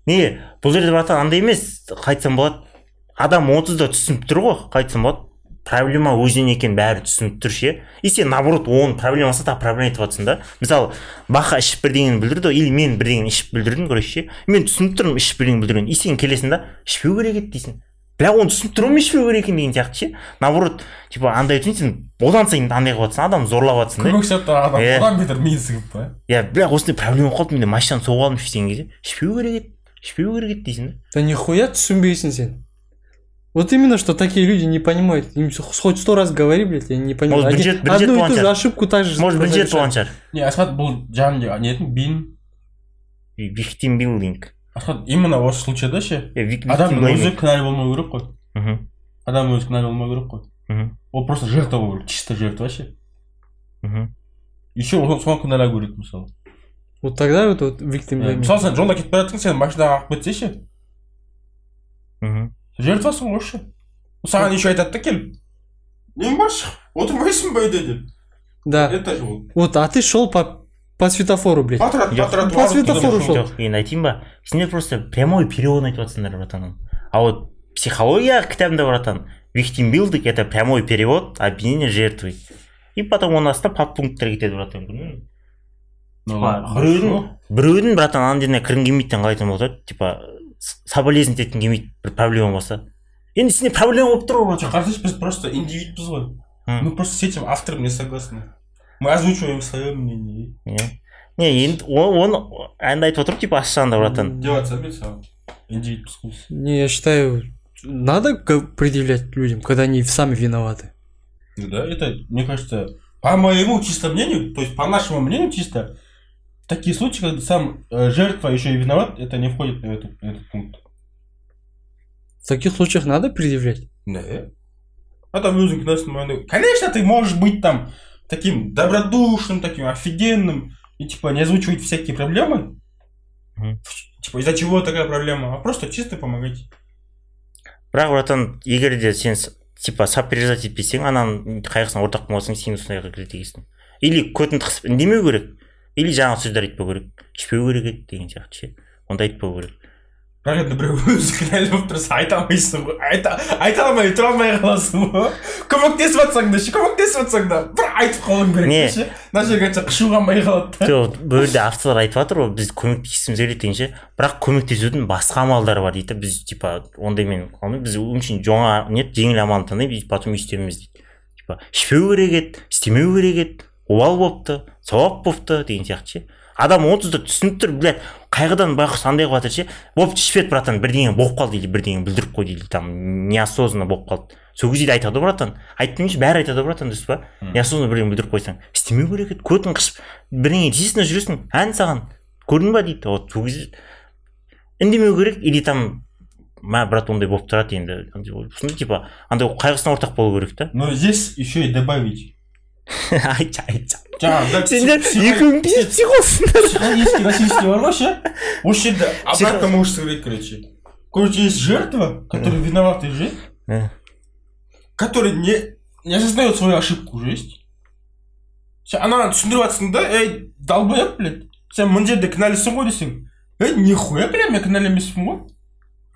не бұл жерде братан андай емес қайтсам болады. Адам отызда түсініп тұр ғой қайтсам болады. Проблема өзінен екенін бәрі түсініп тұр ше. И сен наоборот оның проблемасы тағы проблема айтып жатрсың да. Мысалы баха ішіп бірдеңені бүлдірді ғой или мен бірдеңені ішіп бүлдірдім короче ше. Мен түсініп тұрмын ішіп бірдеңені бүлдіргенін и сен келесің да ішпеу керек еді дейсің. Бірақ оны түсініп тұрмын ішпеу керек екен деген сияқты ше. Наоборот типа андай түсін сен одан сайын андай қылып жатрсың адам зорлап жатрсың да. Көмек адам одан бетер миы сығып па иә бірақ осындай проблема болып қалды менде машинаны соғып алдым ішпеген кезде. Ішпеу керек еді ішпеу керек еді дейсің да. Да нихуя түсінбейсің сен. Вот именно, что такие люди не понимают. Им хоть сто раз говори, блядь, они не понимают. Может, Они бюджет- бюджет одну и болған ту же шығар. ошибку так же может бірінші рет болған совершают. шығар не асхат бұл жаңағы не еді бин victim building асхат именно осы случайда ше Иә, вик- адам victim өзі blaming. кінәлі болмау керек қой мхм адам өзі кінәлі болмау керек қой мхм ол просто жертва болу керек чисто жертва ше мхм еще соған кінәлау керек мысалы Вот тогда вот, вот victim Иә, blaming. мысалы сен жолда кетіп бара жатсың сені машинаға алып кетсе ше Мхм жертвасың ғой ше саған еще айтады да келіп? Нең бар шығып отырмайсың ба үйде деп Да. это же Вот, а ты шел по, по светофору, блядь. патрат Жоқ, патрат по светофору шел. жоқ енді айтайын ба? Сендер просто прямой переводын айтып жатсыңдар братан. А вот психология кітабында братан victim building это прямой перевод обвинение жертвы и потом оның астына подпункттер кетеді братан көрдің бе? Біреудің біреудің братан ана жеріне кіргің келмейді қалай айтуға болады типа соболезновать еткің келмейді бір проблема болса енді сенде проблема болып тұр ғой Че, братан кажется, біз просто индивидпіз ғой М. мы просто с этим автором не согласны мы озвучиваем свое мнение Иә. не енді о- оны әнді айтып отыр типа ащағанда братан делать сами сам индивидпіз ғой біз. Не, я считаю, надо г- предъявлять людям, когда они сами виноваты. Ну да это мне кажется по моему чисто мнению то есть по нашему мнению чисто в такие случаи когда сам э, жертва еще и виноват это не входит в этот, этот пункт В таких случаях надо предъявлять. Да. Адам өзің кінәсін мойындау конечно ты можешь быть там таким добродушным таким офигенным и типа не озвучивать всякие проблемы Мгм. типа из-за чего такая проблема а просто чисто помогать бірақ братан егер де сен с- типа сопереживать етпесең ананың қайғысына ортақ болмасаң сен сондайға кіреді екенсің или көтін қысып үндемеу керек или жаңағы сөздер айтпау керек. Ішпеу керек еді деген сияқты ше. Онда айтпау керек. Бірақ енді біреу өзі кінәлі болып тұрса айта алмайсың ғой. Айта айта алмай тұра алмай қаласың ғой. Көмектесіп жатсаң да ше көмектесіп жатсаң да. Бір айтып қалуың керек Не? ше. Мына жерге айтса қышу қалмай қалады да. Жоқ бұл жерде авторлар айтып жатыр ғой біз көмектескіміз келеді деген ше. Бірақ көмектесудің басқа амалдары бар дейді. Да. біз типа ондаймен қалмай біз очень жоңа не жеңіл амалын таңдап и потом істеуіміз дейді. Типа ішпеу керек еді істемеу керек еді. Обал болыпты сауап болыпты деген сияқты ше. Адам онсыз да түсініп тұр блядь қайғыдан байқұс андай қылып жатыр ше. Болыпты ішпеді братан бірдеңе болып қалды или бірдеңе бүлдіріп қойды или там неосознанно болып қалды. Сол кезде де айтады ғой братан. Айтпаймыншы бәрі айтады ғой братан дұрыс па? Неосознанно бірдеңе бүлдіріп қойсаң. Істемеу керек еді көтің қышып бірдеңе естественно жүресің ән саған. Көрдің ба дейді. Вот сол кезде үндемеу керек или там мә брат ондай болып тұрады енді. Сондай типа андай қайғысына ортақ болу керек та. Но здесь еще и добавить. Айтшы айтшы жаңағы сендер екеуің пиздец психоссыңдар психологический насильствие бар ғой ше осы жерде обратно можешь сыграть короче. Короче есть жертва который виноватый же Э. который не не осознает свою ошибку уже есть. Сен анаған түсіндіріп жатрсың да ей долбоеб блядь сен мына жерде кінәлісің ғой десең ей нихуя бля мен кінәлі емеспін ғой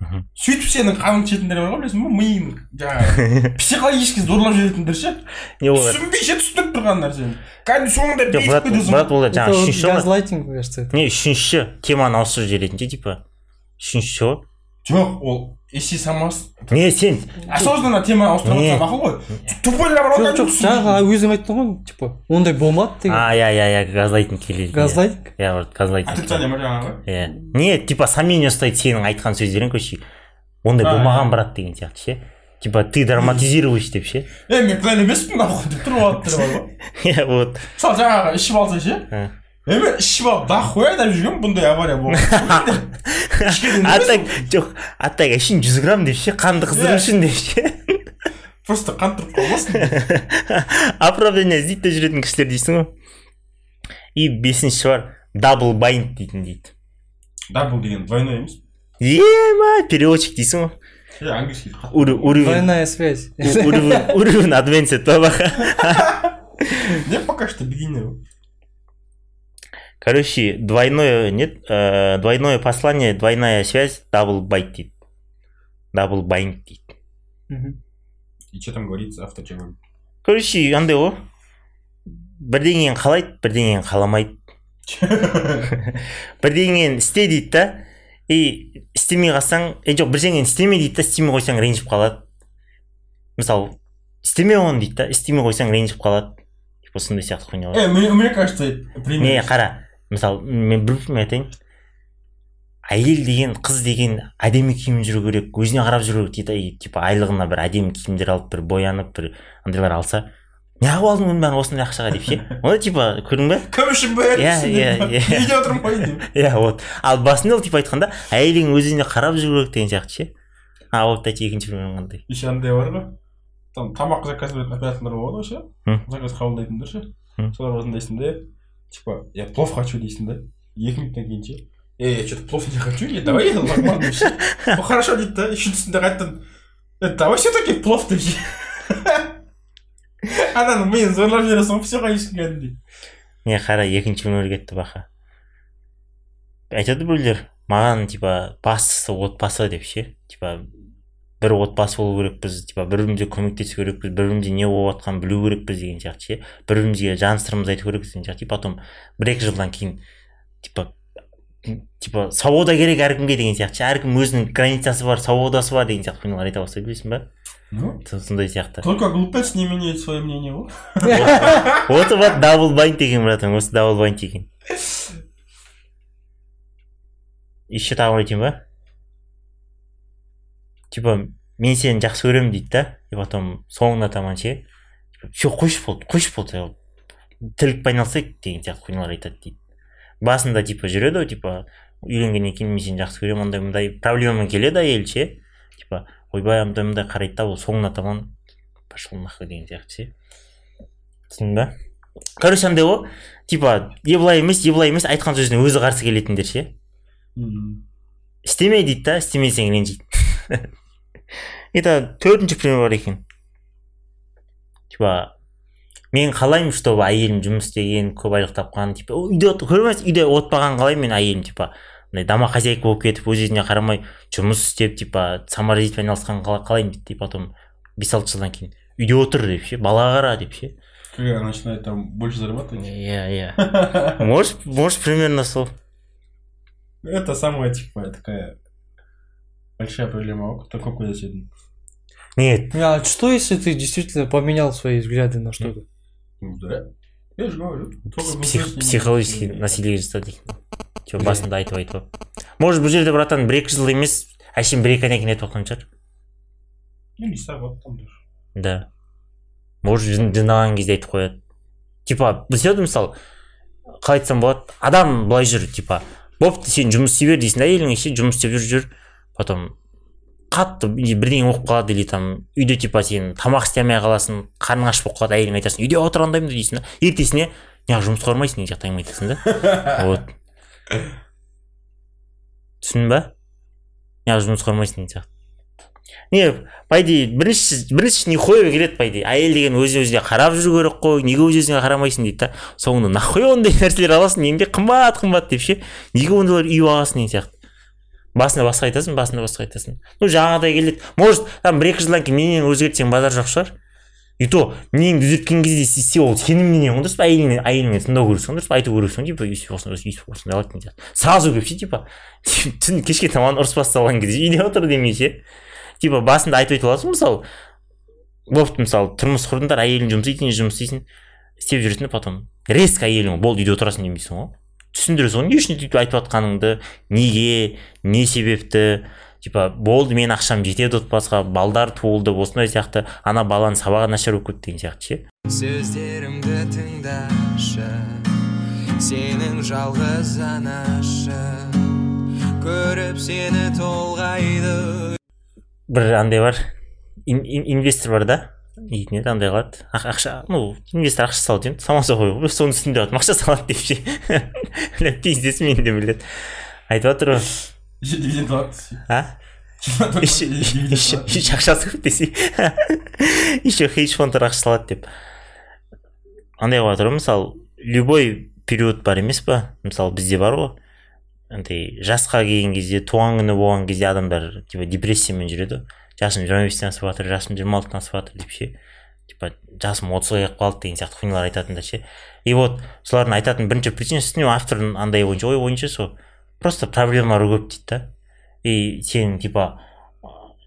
Мхм. сөйтіп сенің қаныңды ішетіндер бар ғой білесің ба миың жаңағы *laughs* психологически зорлап жіберетіндер ше не болады түсінбей ше түсініп тұрған нәрсені кәдімгі соңында бүйтіп брат кетесің брат ол Это жаңағы үшінші ғой. Газлайтинг, мне кажется, не үшінші теманы ауыстырып жіберетінде типа. Үшінші ғой жоқ ол если сама не сен. Осознанно теманы ауыстырып мақұл ғой тупой бар жоқ жоқ жаңағы өзің айттың ғой типа ондай болмады деген. А иә иә иә газлайтинг келеді газлайтинг иә вот газлайтинг отрицание ма жаңағы иә не типа сомнение ұстайды сенің айтқан сөздерің короче ондай болмаған брат деген сияқты ше. Типа ты драматизируешь деп ше. Е мен кінәлі емеспін нахуй деп тұрып алады бар ғой иә вот. Мысалы жаңағы ішіп алса ше Е мен ішіп алып дохуя айдап жүргенмін бұндай авария болды Ішкеннен а емес, так жоқ а так әшейін жүз грамм деп ше қанды қыздыру Иә. үшін деп ше просто қан тұрып қалмасын оправдание іздейді де жүретін кісілер дейсің ғой и бесінші бар дабл байнд дейтін дейді дабл деген двойной емес ема переводчик дейсің ғой е английский уровень двойная связь уровень advanced па баха не пока что beginner короче двойное нет э, двойное послание двойная связь дабл байт дейді дабл байнд дейді Мгм. и что там говорится автор говорит короче андай ғой бірдеңені қалайды бірдеңені қаламайды *laughs* бірдеңені істе дейді да и істемей қалсаң е жоқ бірдеңені істеме дейді да істемей қойсаң ренжіп қалады мысалы істеме оны дейді да істемей қойсаң ренжіп қалады типа сондай сияқты хуйнялар Э, мне, мне кажется, пример. не қара мысалы мен бір мен айтайын. Әйел деген қыз деген әдемі киім жүру керек өзіне қарап жүру керек дейді. И типа айлығына бір әдемі киімдер алып бір боянып бір андайлар алса неғып алдың оның бәрін осындай ақшаға? деп ше. *laughs* Онда типа көрдің ба Кім үшін бәрі Иә, иә, иә. Үйде отырмын ғой деп. *laughs* иә вот. Ал басында ол типа айтқанда әйелің өзіне қарап жүру керек деген сияқты ше. А вот дайте екінші пример қандай еще андай бар ғой. Там тамақ заказ беретін операторлар болады ғой ше. Заказ қабылдайтындар ше. Мм. соларға звондайсың да типа я плов хочу дейсің да? Екі минуттан кейін ше э я что то плов не хочу е давай я нормально ну хорошо дейді да үшіншісінде қайтадан «Э, давай все таки плов деп ше ананы миын зорлап жібересің ғой все қайшын кәдімгідей не қара екінші пример кетті бақа айтады біреулер маған типа бастысы отбасы деп ше типа бір отбасы болу керекпіз типа бір бірімізге көмектесу керекпіз бір бірімізде не болып жатқанын білу керекпіз деген сияқты ше. бір бірімізге жан сырымызды айту керекпіз деген сияқты и потом бір екі жылдан кейін типа типа свобода керек әркімге деген сияқты ше. Әркім өзінің границасы бар свободасы бар деген сияқты айта бастайды білесің ба? Ну Со- сондай сияқты. только глупец не меняет свое мнение ғой вот вот дабл байнд деген братан осы дабл байнд екен еще тағы бір айтайын ба? Типа мен сені жақсы көремін дейді да и потом соңына таман ше все қойшы болды қойшы болды тірлікпен айналысайық деген сияқты хуйнялар айтады дейді басында типа жүреді ғой типа үйленгеннен кейін мен сені жақсы көремін андай мындай проблемамен келеді әйел ше типа ойбай андай мындай қарайды да ол соңына таман пошел нахуй деген сияқты ше түсіндің ба короче андай ғой типа е былай емес е былай емес айтқан сөзіне өзі қарсы келетіндер ше Мм. істеме дейді да істемесең ренжиді это төртінші пример бар екен. Типа мен қалаймын чтобы әйелім жұмыс істеген көп айлық тапқан типа «О, үйде көрмейсіз? Үйде отпаған қалаймын мен әйелім типа мындай домохозяйка болып кетіп өз өзіне қарамай жұмыс істеп типа саморазвитиемен айналысқан қала- қалаймын дейді и потом бес алты жылдан кейін үйде отыр деп ше бала қара деп ше. Когда начинает там больше зарабатывать? Иә иә. *laughs* Может может примерно сол. Это самая типа такая большая проблема, кто какой заседан. Нет. А что если ты действительно поменял свои взгляды на что-то? Ну да. Я же говорю. псих- психологический насилие жасады екен типа басында айтып айтып может бұл жерде братан бір екі жыл емес әшейін бір екі айдан кейін айтып жатқан шығар Или сағат да. Может жындаған кезде айтып қояды. Типа білседі мысалы қалай айтсам болады? Адам былай жүр типа бопты сен жұмыс істей бер дейсің да әйеліңе ше жұмыс істеп жүр жүр потом қатты бірдеңе болып қалады или там үйде типа сен тамақ істей алмай қаласың қарның аш болып қалады әйеліңе айтасың үйде отыр андаймын дейсің да ертесіне неғып жұмысқа бармайсың деген сияқты әңгіме айтасың да. *laughs* Вот. Түсіндің ба? Неғып жұмысқа бармайсың деген сияқты. Не по идее бірінші бірінші нихуя келеді по идее әйел деген өз өзіне қарап жүру керек қой неге өз өзіңе қарамайсың дейді да. Соңында нахуй ондай нәрселер аласың еңбек қымбат қымбат деп ше неге ондайлар үй аласың деген сияқты. Басында басқа айтасың басында басқа айтасың. Ну жаңағыдай келеді. Может там бір екі жылдан кейін менен өзгертсең базар жоқ шығар. И то мнениеңді өзгерткен кезде сен ол ғой дұрыс па? Әйеліңе әйеліңе тыңдау керексің дұрыс па? Айту керексің типа өйстіп осындай өйстіп алады деген сияқты сразу келіп ше типа *laughs* түн кешке таман ұрыс басталған кезде үйде отыр демей ше. Типа басында айтып айтып аласың мысалы бопты мысалы тұрмыс құрдыңдар әйелің жұмыс істейді жұмыс істейсің істеп жүресің да потом. Резко әйелің болды үйде отырасың демейсің ғой. Түсіндіресің ғой не үшін сөйтіп айтып жатқаныңды неге не себепті? Типа болды менің ақшам жетеді отбасыға балдар туылды осындай сияқты. Ана баланың сабағы нашар болып кетті деген сияқты ше? Сөздерімді тыңдашы сенің жалғыз анашы. Көріп сені толғайды. Бір андай бар. Ин- ин- инвестор бар да? Дейтін еді андай қылады Ақ- ақша ну инвестор ақша салады енді самосо ғой бір соның үстінде жатып ақша салады деп ше пиздец мені де біледі айтып жатыр ғой дивиденд алады. а? Еще еще ақшасы көп десе еще хедж фондтар ақша салады деп. Андай қылып жатыр ғой мысалы любой период бар емес па мысалы бізде бар ғой андай жасқа келген кезде туған күні болған кезде адамдар типа депрессиямен жүреді. ғой жасым жиырма бестен асып жатыр жасым жиырма алтыдан асып жатыр деп ше. Типа жасым отызға келіп қалды деген сияқты хуйнялар айтатындар ше. И вот солардың айтатын бірінші причинасы не автордың андай бойынша ой бойынша сол просто проблемалары көп дейді да. И сен типа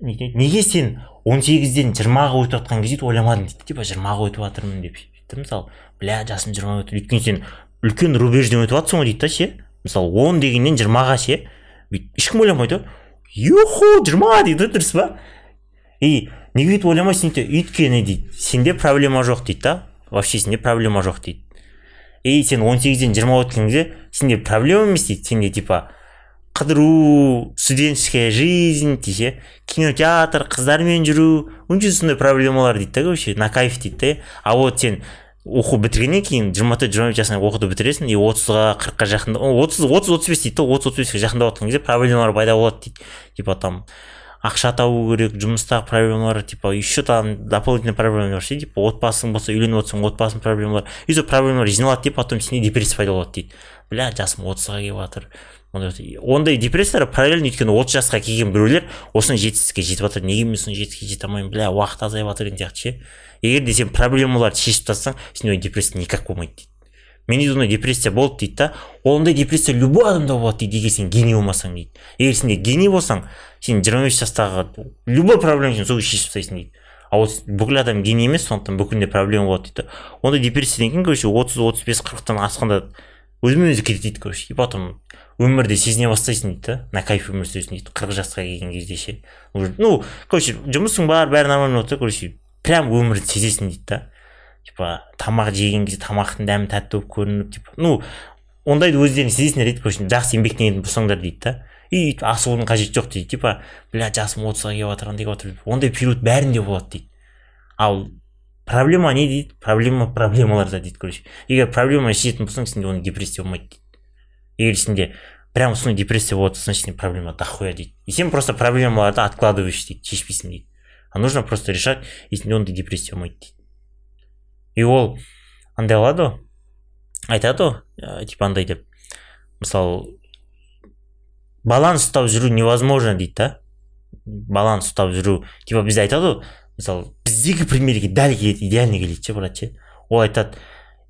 неге, сен 18-ден жиырмаға өтіп жатқан кезде ойламадың дейді. Типа жиырмаға өтіп жатырмын деп сөйтті мысалы. Бля жасым жиырма өтті өйткені сен үлкен рубежден өтіп жатрсың ғой дейді да ше. Мысалы он дегеннен жиырмаға ше. Бүйтіп ешкім ойламайды. Ғой юху жиырма дейді дұрыс па? И неге өйтіп ойламайсың дейді өйткені дейді. Сенде проблема жоқ дейді да. Вообще сенде проблема жоқ дейді. И сен 18-ден жиырма өткен кезде сенде проблема емес дейді. Сенде типа қыдыру студенческая жизнь дейді кинотеатр қыздармен жүру. Онша сондай проблемалар дейді да короче на кайф дейді да а вот сен оқу бітіргеннен кейін жиырма төрт жиырма бес жасыңа оқуды бітіресің и отызға қырыққа жақында отыз отыз отыз бес дейді да отыз отыз беске жақындап жатқан кезде проблемалар пайда болады дейді. Типа там ақша табу керек жұмыстағы проблемалар типа еще там дополнительный проблемалар ше типа отбасың болса үйленіп отырсаң отбасың проблемалар и сол проблемалар жиналады деп потом сенде депрессия пайда болады дейді. Бля жасым отызға келіп жатыр. Ондай депрессиялар параллельно өйткені отыз жасқа келген біреулер осындай жетістікке жетіп жатыр неге мен сондай жетістікке жете алмаймын бля уақыт азайып жатыр деген сияқты ше. Егер де сен проблемаларды шешіп тастасаң сенде депрессия никак болмайды дейді. Менде ондай депрессия болды дейді да. Ондай депрессия любой адамда болады дейді егер сен гений болмасаң дейді. Егер сен гений болсаң сен жиырма бес жастағы любой проблема сен сол шешіп тастайсың дейді. А вот бүкіл адам гений емес сондықтан бүкілінде проблема болады дейді ондай депрессиядан кейін короче отыз отыз бес қырықтан асқанда өзімен өзі кетеді дейді короче. И потом өмірді сезіне бастайсың дейді да. На кайф өмір сүресің дейді қырық жасқа келген кезде ше. Ну короче жұмысың бар бәрі нормально болады да короче. Прям өмірді сезесің дейді да. Типа тамақ жеген кезде тамақтың дәмі тәтті болып көрініп типа ну ондайды өздерің сезесіңдер дейді короче жақсы еңбектенетін болсаңдар дейді да. И асығудың қажеті жоқ дейді типа бля жасым отызға келіп жатыр андай келіп жатыр. Ондай период бәрінде болады дейді. Ал проблема не дейді? Проблема *laughs* проблемаларда дейді короче. Егер проблеманы шешетін болсаң сенде ондай депрессия болмайды дейді. Егер сенде прям сондай депрессия болады значит сенде проблема дохуя дейді. И сен просто проблемаларды откладываешь дейді шешпейсің дейді. А нужно просто решать и сенде ондай депрессия болмайды дейді. И ол андай қылады ғой айтады ғой ә, типа андай деп. Мысалы баланс ұстап жүру невозможно дейді да. Баланс ұстап жүру типа бізде айтады ғой. Мысалы біздегі примерге дәл келеді идеально келеді ше брат ше? Ол айтады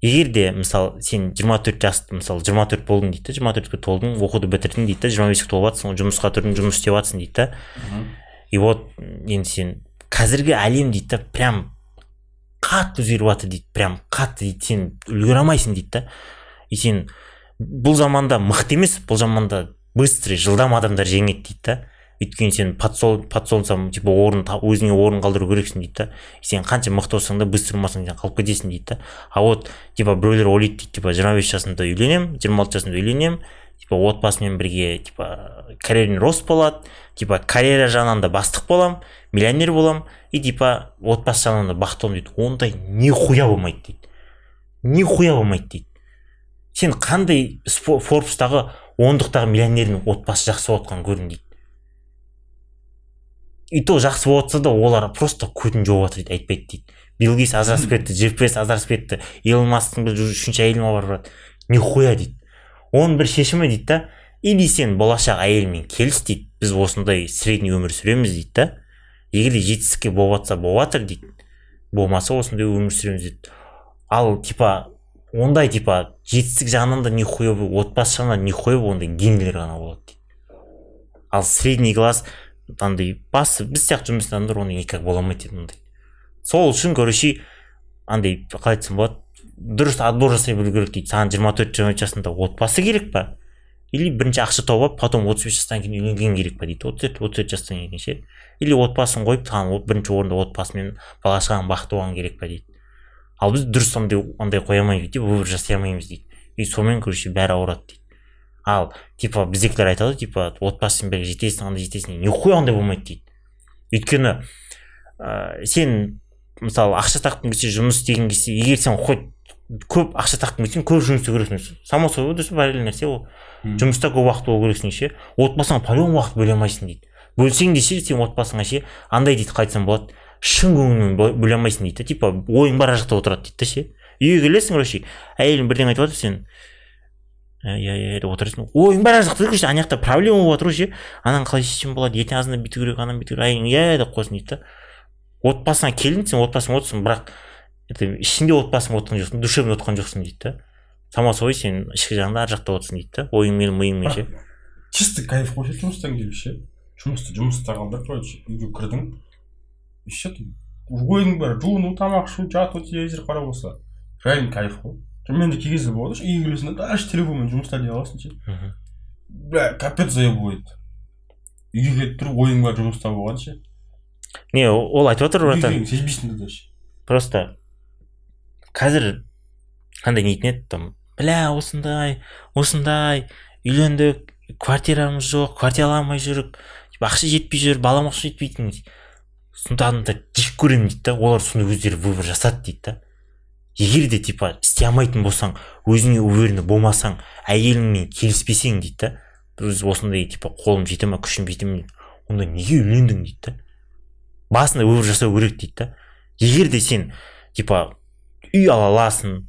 егер де мысалы сен 24 жас мысалы 24 болдың дейді да жиырма төртке толдың оқуды бітірдің дейді да жиырма беске толып жатрсың жұмысқа тұрдың жұмыс істеп жатрсың дейді да. И вот енді сен қазіргі әлем дейді да прям қатты өзгеріп жатыр дейді прям қатты дейді. Сен үлгере алмайсың дейді да. И сен бұл заманда мықты емес бұл заманда быстрый жылдам адамдар жеңеді дейді да. Өйткені сен подсол подсолнцам типа орын өзіңе орын қалдыру керексің дейді да. Сен қанша мықты болсаң да быстро болмасаң сен қалып кетесің дейді да. А вот типа біреулер ойлайды дейді типа жиырма бес жасымда үйленемін жиырма алты жасымда үйленемін типа отбасымен бірге типа карьерный рост болады типа карьера жағынан да бастық боламын. Миллионер боламын и типа отбасы жағынан да бақытты дейді. Ондай нихуя болмайды дейді. Нихуя болмайды дейді. Сен қандай форбстағы ондықтағы миллионердің отбасы жақсы болып жатқанын көрдің дейді. И то жақсы болып жатса да олар просто көтін жауып жатыр дейді айтпайды дейді. Билл гейтс ажырасып кетті джеф безос ажырасып кетті илон масктың бір үшінші әйеліне барып жатыр нихуя дейді. Оның бір шешімі дейді да или сен болашақ әйеліңмен келіс дейді. Біз осындай средний өмір сүреміз дейді да. Егер де жетістікке болып жатса болып жатыр дейді. Болмаса осындай өмір сүреміз дейді. Ал типа ондай типа жетістік жағынан да нихуя отбасы жағынан нихуя ондай генийлер ғана болады дейді. Ал средний класс андай басы біз сияқты жұмыс адамдар ондай никак бола алмайды дейді ондай. Сол үшін короче андай қалай айтсам болады дұрыс отбор жасай білу керек дейді. Саған жиырма төрт жиырма бес жасында отбасы керек па? Или бірінші ақша тауып алып потом отыз бес жастан кейін үйленген керек па дейді. отыз төрт отыз төрт жастан кейін ше? Или отбасын қойып саған бірінші орында отбасымен бала шағаң бақытты болған керек па дейді. Ал біз дұрыс андай андай қоя алмаймыз дейді выбор жасай алмаймыз дейді. И сонымен короче бәрі ауырады дейді. Ал типа біздекілер айтады ғой типа отбасымен бірге жетесің андай жетесің нихуя ондай болмайды дейді. Өйткені ә, сен мысалы ақша тапқың келсе жұмыс істегің келсе егер сен хоть көп ақша тапқың келсең көп жұмыс істеу керексің само собой дұрыс параллель нәрсе ол. Жұмыста көп уақыт болу керексің ше. Отбасыңа по любому уақыт бөле алмайсың дейді. Бөлсең де ше сен отбасыңа ше андай дейді қалай айтсам болады. Шын көңілмен бөле алмайсың дейді типа ойың бара жақта отырады дейді да ше. Үйге келесің короче әйелің бірдеңе айтып жатыр сен иә иә деп отырасың ойың бара жақта короче ана жақта проблема болып жатыр ғой ше. Ананы қалай шешсем болады ертең азында бүйту керек ананы бүйту керек. Әйелің иә деп қоясың дейді да. Отбасыңа келдің сен отбасыңмен отырсың бірақ это ішінде отбасыңмен отырған жоқсың душевно отырған жоқсың дейді да. Само собой сен ішкі жағында ар жақта отырсың дейді да ойыңмен миыңмен ше. Чисто кайф қой ше жұмыстан келіп ше. Жұмысты жұмыста қалдырып короче үйге кірдің и что ты бәрі жуыну тамақ ішу жату телевизор қарау болса. Реально кайф қой. Мен де кей кезде болады ше үйге келесің да даже телефонмен жұмыста дей аласың ше. Бля капец заебывает үйге келіп тұрып ойың бәрі жұмыста болған ше. Не ол айтып отыр братан. Сезбейсің даже. Просто қазір қандай нетін еді там бля осындай осындай үйлендік квартирамыз жоқ квартираламай жүрік. типа ақша жетпей жүр балам ақша жетпейтін сонда адамдар жек көремін дейді да олар сондай өздері выбор жасады дейді да. Егер де типа істей алмайтын болсаң өзіңе уверенный болмасаң әйеліңмен келіспесең дейді да біз осындай типа қолым жете ма күшім жете ма онда неге үйлендің дейді да. Басында выбор жасау керек дейді да. Егер де сен типа үй ала аласың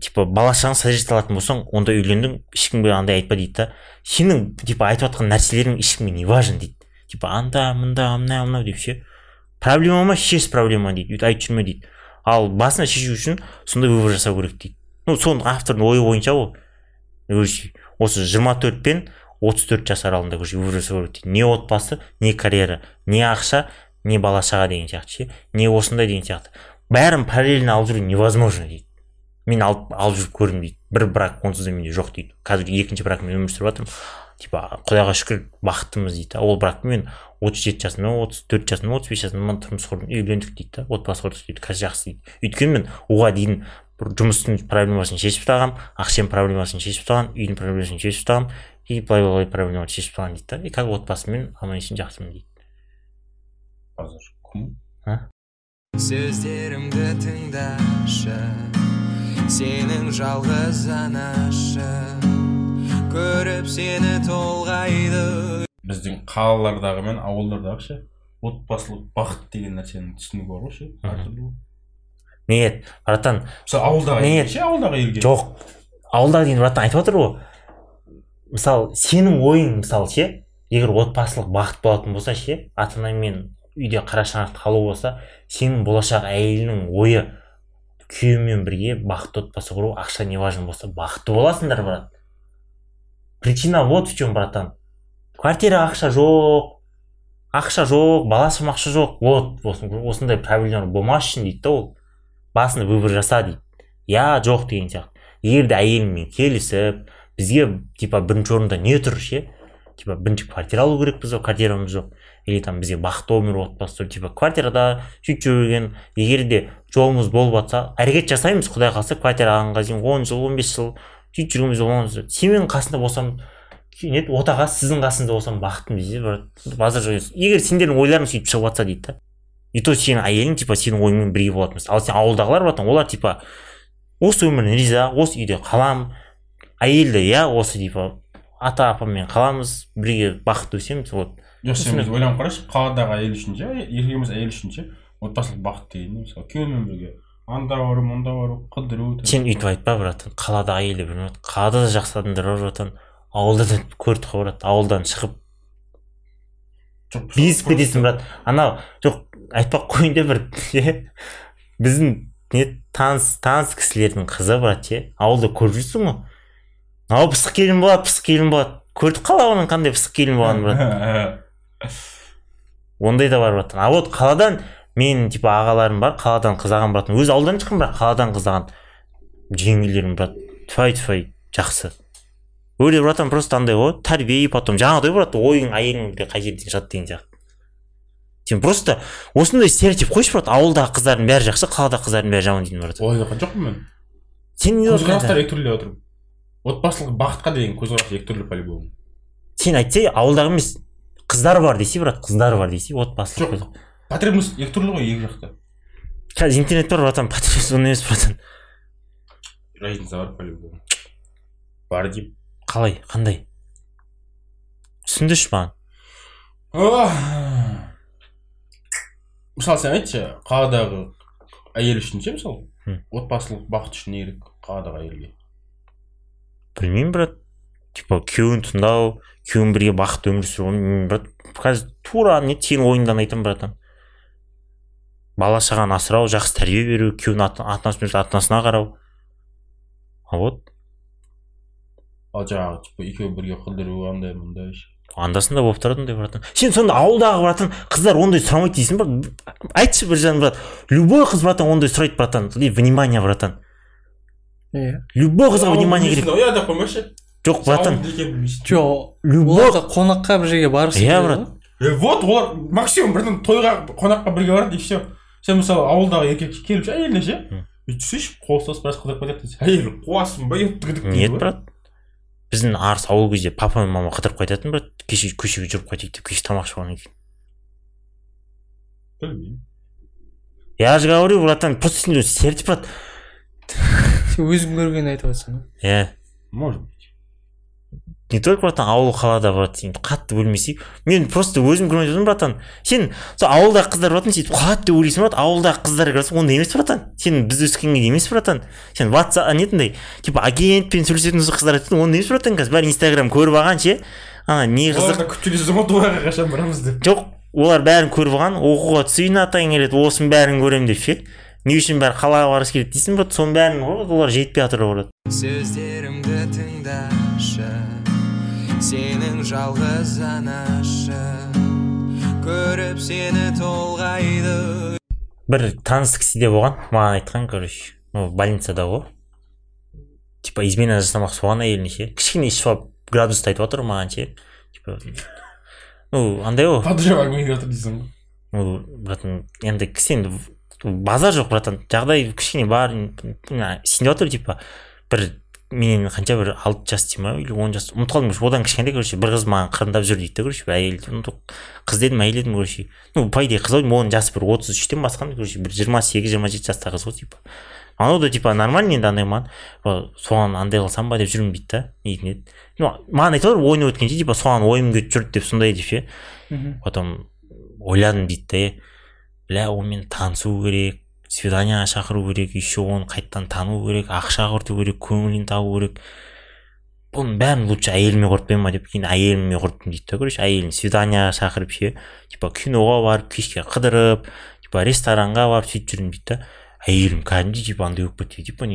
типа бала шағаң содержать алатын болсаң онда үйлендің ешкімге андай айтпа дейді да. Сенің типа айтып жатқан нәрселерің ешкімге не важен дейді. Типа анда мында мынау мынау деп ше. Проблема ма? Шеш проблема дейді. Өйтіп айтып жүрме дейді. Ал басында шешу үшін сондай выбор жасау керек дейді. Ну соның автордың ойы бойынша ғой осы жиырма төрт пен отыз төрт жас аралығында короче выбор жасау керек дейді. Не отбасы не карьера не ақша не бала шаға деген сияқты ше не осындай деген сияқты. Бәрін параллельно алып жүру невозможно дейді. Мен алып алып жүріп көрдім дейді. Бір брак онсыз да менде жоқ дейді. Қазір екінші бракмен өмір сүріп жатырмын. Типа құдайға шүкір бақыттымыз дейді ол бракпен отыз жеті жасымда отыз төрт жасымда отыз бес жасымда тұрмыс құрдым үйлендік дейді да. Отбасы құрдық дейді қазір жақсы дейді. Өйткені мен оған дейін бір жұмыстың проблемасын шешіп тастағанмын ақшаның проблемасын шешіп тастағанмын үйдің проблемасын шешіп тастағанмын и былай былай проблемаларды шешіп тастағанмын дейді да. И қазір отбасыммен аман есен жақсымын дейді. Қазір кім сөздерімді тыңдашы. Сенің жалғыз анашы көріп сені толғайды. Біздің қалалардағы мен ауылдардағы ше отбасылық бақыт деген нәрсенің түсінігі бар ғой ше әртүрлі нет братан. Мысалы ауылдағы Нет. ше ауылдағы елге? Жоқ ауылдағы деген братан айтып отыр ғой. Мысалы сенің ойың мысалы ше егер отбасылық бақыт болатын болса ше ата анамен үйде қара шаңырақты қалу болса сенің болашақ әйеліңнің ойы күйеуімен бірге бақытты отбасы құру ақша не важно болса бақытты боласыңдар брат. Причина вот в чем братан. Квартира ақша жоқ ақша жоқ бала шамақша жоқ. Вот осы- осындай проблемалар болмас үшін дейді да ол. Басында выбор жаса дейді. Я жоқ деген сияқты. Егер де әйеліңмен келісіп бізге типа бірінші орында не тұр ше типа бірінші квартира алу керекпіз ғой квартирамыз жоқ. Или там бізге бақытты өмір отбасы тұр типа квартирада сөйтіп жүрген егер де жолымыз болып жатса әрекет жасаймыз құдай қаласа квартира алғанға дейін он жыл он бес жыл сөйтіп жүргеніміз болған сен менің қасымда болсам кенет отаға сіздің қасыңызда болсам бақыттымын дейді базар жоқ егер сендердің ойларың сөйтіп шығып жатса дейді да. И то сенің әйелің типа сенің ойыңмен бірге болатын ал сен ауылдағылар братан олар типа осы өмірден риза осы үйде қаламын әйел де иә осы типа ата апаммен қаламыз бірге бақытты өсеміз вот. Жоқ сен өзі ойланып қарашы қаладағы әйел үшін ше еркек емес әйел үшін ше отбасылық бақыт деген не? Мысалы күйеуімен бірге анда бару мында бару қыдыру сен өйтіп айтпа братан қалада әйелі білмей қалада да жақсы адамдар бар братан. Ауылда да көрдік қой брат ауылдан шығып. Безіп кетесің брат? Анау жоқ айтпақ қояйын деп бір біздің не таныс таныс кісілердің қызы брат ше? Ауылда көріп жүрсің ғой. Ау пысық келін болады пысық келін болады. Көрдік қала оның қандай пысық келін болғанын брат. *laughs* Ондай да бар братан а вот қаладан менің типа ағаларым бар қаладан қызаған братан өзі ауылдан шыққан бірақ қаладан қызаған жеңгелерім брат. Тфай тфай. Жақсы. Өле братан просто андай ғой тәрбие потом. Жаңағыдай брат ойың әйелің қай жерден шығады деген сияқты. Сен просто осындай стереотип қойшы брат. Ауылдағы қыздардың бәрі жақсы қаладағы қыздардың бәрі жаман дейтін брат. Олай жоқпын мен. Сен не деп отырмын отбасылық бақытқа деген көзқарас екі түрлі по любому сен айтсай ауылдағы емес қыздар бар десе брат қыздар бар десе отбасылық Жоқ. потребность екі түрлі ғой екі жақта қазір интернет бар братан потребность ондай емес братан. Разница бар по любому бар деймін қалай қандай? Түсіндірші маған. Мысалы сен айтшы қаладағы әйел үшін ше мысалы? Отбасылық бақыт үшін не керек қаладағы әйелге? Білмеймін брат. Типа күйеуін тыңдау күйеуің бірге бақытты өмір сүру брат. Қазір тура не сенің ойыңдан айтамын братан. Бала шағаны асырау жақсы тәрбие беру күйеуінің ата анасына қарау. А вот. Ал жаңағы типа екеуі бірге қыдыру андай мындай анда санда болып тұрады ондай братан. Сен сонда ауылдағы братан қыздар ондай сұрамайды дейсің ба айтшы бір жағынан брат. Любой қыз братан ондай сұрайды братан. Внимание братан. Иә любой қызға внимание керек деп қоймайшы жоқ братан? жоқ любой қонаққа бір жерге барғысы Иә, брат. е вот олар максимум бірден тойға қонаққа бірге барады и все сен мысалы ауылдағы еркек келіп ше әйеліне ше? Үй түсейші қол ұстасып біраз қыдырып кетеді. Десе әйел қуасың ба нет брат. Біздің арыс ауыл кезде папа мен мама қыдырып қайтатын брат. Кеше көшеге жүріп қайтайық деп кеше тамақ ішіп алғаннан кейін. Білмеймін. Я же говорю братан просто сендер сердце брат. *laughs* сен өзің көргенін айтып жатрсың ғой. Иә. Может быть. Не только братан ауыл қалада брат сен қатты бөлмесей мен просто өзім көрмей отырмын братан. Сен сол ауылдағы қыздар братан сөйтіп қатты ойлайсың брат ауылдағы қыздар көрсең ондай емес братан. Сен біз өскенге дейін емес братан. Сен ватсап нетіндей типа агентпен сөйлесетін осы қыздар айтатын ондай емес братан қазір. Бәрі инстаграм көріп алған ше? Ана не қызық? күтіп жүресің ғой дуаға қашан барамыз деп. Жоқ олар бәрін көріп алған оқуға түсейін атайын келеді осының бәрін көремін деп ше? Не үшін бәрі қалаға барғысы келеді дейсің брат соның бәрін ғой олар жетпей жатыр брат сөздерімді тыңдашы сенің жалғыз анашы. Көріп сені толғайды. Бір таныс кісіде болған маған айтқан короче ну больницада ғой. Типа измена жасамақшы болған әйеліне ше кішкене ішіп алып градусты айтып отыр маған ше. Типа ну андай ғой. Подряд әңгіме жатыр дейсің ғой ну братан енді кісі енді базар жоқ братан. Жағдай кішкене бар сеніп отыр типа бір менен қанша бір алты жас дей ма или он жас ұмытып қалдым. Короче одан кішкентай короче бір қыз маған қырындап жүр дейді да короче бір әйел қыз дедім әйел дедім короче. Ну по идее қыз деймін оның жасы бір отыз үштен басқан короче бір жиырма сегіз жиырма жеті жастағы қыз ғой типа. Анау да типа нормально енді андай маған. «Ба, соған андай қылсам ба деп жүрмін дейді да дейтін еді ну маған айтып отыр ойнап өткенше типа соған ойым кетіп жүрді деп сондай деп ше. Мхм. Потом ойладым дейді да бля онымен танысу керек свиданиеға шақыру керек еще оны қайтадан тану керек ақша құрту керек көңілін табу керек. Бұның бәрін лучше әйеліме құртпай ма деп кейін әйеліме құрттым дейді да короче әйелін свиданиеға шақырып ше типа киноға барып кешке қыдырып типа ресторанға барып сөйтіп жүрдім дейді да әйелім кәдімгідей типа андай болып кетті типа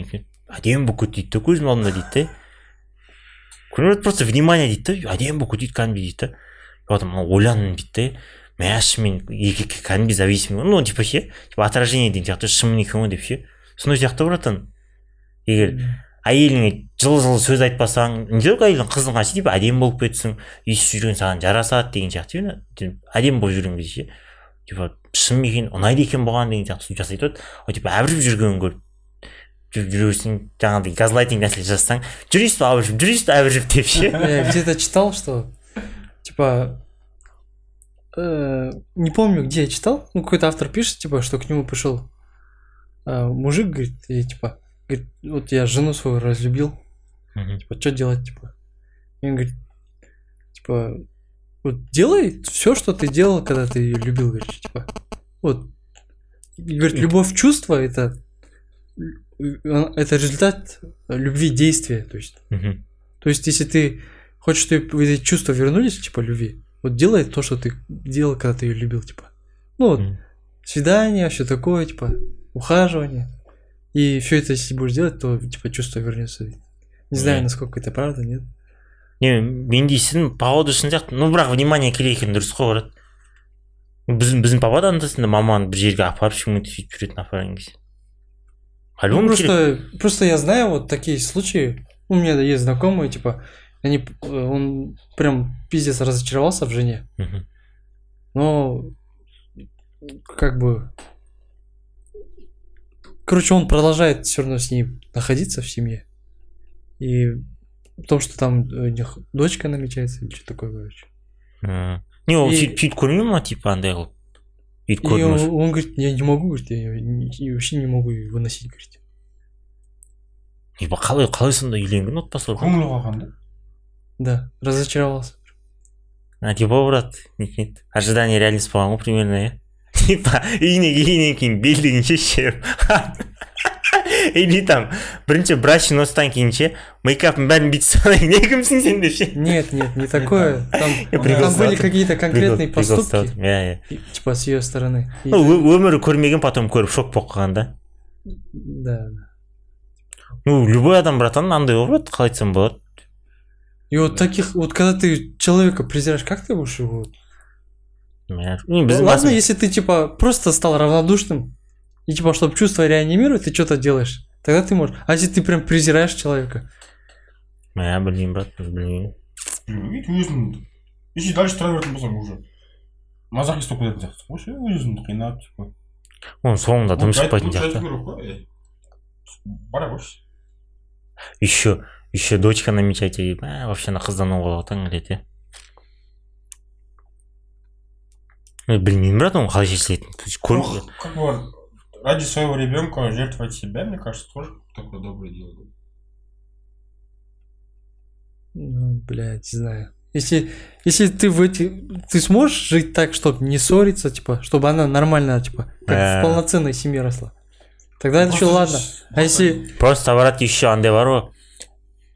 әдемі болып кетті дейді да көзімнің алдында дейді да көріп просто внимание дейді да әдемі болып кетеді кәдімгідей дейді да потом ойландым дейді да мәші мен еркекке кәдімгідей зависимый. Ну типа ше типа отражение деген сияқты шынымен екен ғой деп ше. Сондай сияқты братан. Егер әйеліңе жылы жылы сөз айтпасаң не только әйелің қызыңа ше типа әдемі болып кетсің өйстіп жүрген саған жарасады деген сияқты әдемі болып жүрген кезде ше. Типа шын екен ұнайды екен бұған деген сияқты сөйтіп жасайды ғой. Ол типа әбіріп жүргенін көріп жүріп жүресің жаңағыдай газлайтинг нәрсе жасасаң жүресіз ба әбіріп жүресіз ба әбіріп деп ше. *laughs* Я где-то читал, что типа э, не помню, где я читал, ну какой-то автор пишет, типа, что к нему пришел э, мужик, говорит, и типа, говорит, вот я жену свою разлюбил, Мгм. типа, что делать, типа? И он говорит, типа, вот делай все, что ты делал, когда ты ее любил, говорит, типа, вот. И говорит, любовь чувства это э, это результат любви действия, то есть Мгм. то есть, если ты хочешь, чтобы эти чувства вернулись, типа, любви, вот делай то, что ты делал, когда ты ее любил, типа. Ну, вот, Мгм. свидание, все такое, типа, ухаживание. И все это, если будешь делать, то, типа, чувство вернется. Не знаю, Мгм. насколько это правда, нет? не мен дейсің походу шын сияқты ну бірақ внимание керек екені дұрыс қой брат біздің біздің папа да анда санда маманы бір жерге апарып ешкімге сөйтіп жүретін апарған кезде Ну, по-любому керек просто, просто я знаю вот такие случаи. У меня есть знакомые, типа, они, э, он прям пиздец разочаровался в жене. Мгм. Но как бы короче он продолжает все равно с ней находиться в семье и в том что там у них дочка намечается или что такое короче М. не ол И- сөйтіп сөйтіп көрмей ма типа андай қылып өйтіп и он, көрдіңіз он говорит я не могу говорит я её не- и вообще не могу ее выносить говорит не қалай қалай сонда үйленген отбасылар көңілі қалған да да разочаровался а типа брат нет нет ожидание реальность болған ғой примерно *laughs* *laughs* *laughs* иә типа үйіне келгеннен кейін белдігін шешіп или там бірінші брачный носьтан кейін ше мейкапын бәрін бүйтіп салайын не кімсің сен деп ше нет нет не такое там, Я там прикол были ұстап какие-то конкретные Прикол- прикол поступки ұстап отырмын. иә иә и, типа с ее стороны И- ну ö- өмірі көрмеген потом көріп шок болып қалған да да ну любой адам братан андай ғой брат қалай айтсам болады И вот таких, вот когда ты человека презираешь, как ты будешь его? Мә, не, біздің Ладно, басымыз- если ты типа просто стал равнодушным, и типа, чтобы чувство реанимировать, ты что-то делаешь, тогда ты можешь. А если ты прям презираешь человека, мә білмеймін брат білмеймін өйтіп өзің если дальше тұра беретін болсаң уже мазохист болып кететін сияқтысың ғой ше өзіңді қинап типа оның соңында дым Лучше шықпайтын айту сияқты керек қой ей. бара қойшы еще еще дочка намечать дейді мә вообще ана қыздан оңға таң келеді иә Е, білмеймін брат оны қалай шешілетінін көріп Ну, как бы ради своего ребенка жертвовать себя, мне кажется, тоже такое доброе дело. ну, блядь, не знаю. Если, если ты в эти, ты сможешь жить так, чтобы не ссориться, типа, чтобы она нормально, типа, как Э. в полноценной семье росла. Тогда это еще ладно. А если, просто брат еще андай бар ғой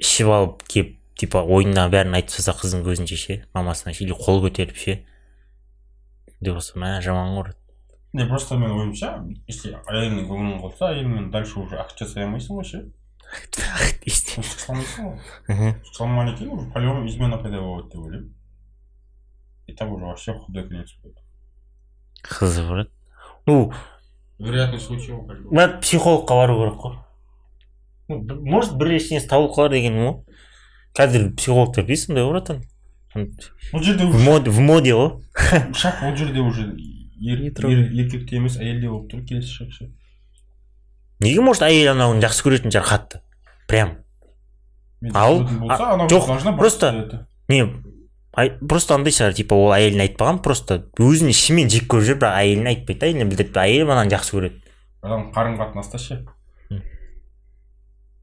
ішіп алып келіп типа ойнына бәрін айтып тастаса қыздың көзінше ше мамасына ше или қол көтеріп ше. Деп болса мә жаман ғой Не, просто менің ойымша, если әйеліңнің көңілін қолса, әйеліңмен дальше уже акт жасай алмайсың ғой ше. Кейін уже по-любому измена пайда болады деп ойлаймын. И там уже вообще худой конец будет. қызық брат ну Вероятный случай ғой психологқа бару керек қой. Может бір ештеңесі табылып қалар дегенім ғой қазір психологтар дейсің сондай ғой братан Бұл жерде в уже моде, в моде ғой *laughs* шақ бұл жерде уже еркекте емес әйелде болып тұр келесі шақ ше. неге может әйел анауын жақсы көретін шығар қатты? Прям. Ал- жоқ, просто- не просто андай шығар типа ол әйеліне айтпаған просто өзін ішімен жек көріп жүр бірақ әйеліне айтпайды да әйеліне білдіртпей әйелі ананы жақсы көреді. Адам қарым қатынаста ше.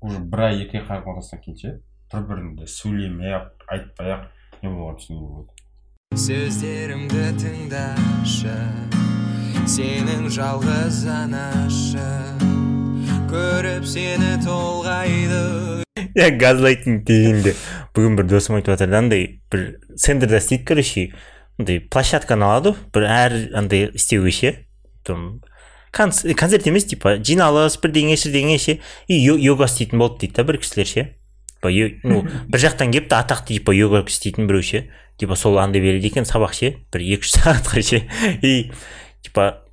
Уже бір ай екі ай қарым қатынастан кейін ше бір біріңді сөйлемей ақ айтпай ақ не болғанын түсінуге болады. Сөздерімді тыңдашы сенің жалғыз анашың көріп сені толғайды. Иә газлайтинг дегенде бүгін бір досым айтып жатыр да андай бір центрда істейді короче андай площадканы алады ғой бір әр андай істеуге ше там конц- концерт емес типа жиналыс бірдеңе бірдеңе ше и йо- йога істейтін болды дейді да бір кісілер ше. Типа ну *laughs* бір жақтан келіпті атақты типа йога істейтін біреу ше. Типа сол андай береді екен сабақ ше бір екі үш сағатқа ше. *laughs* И типа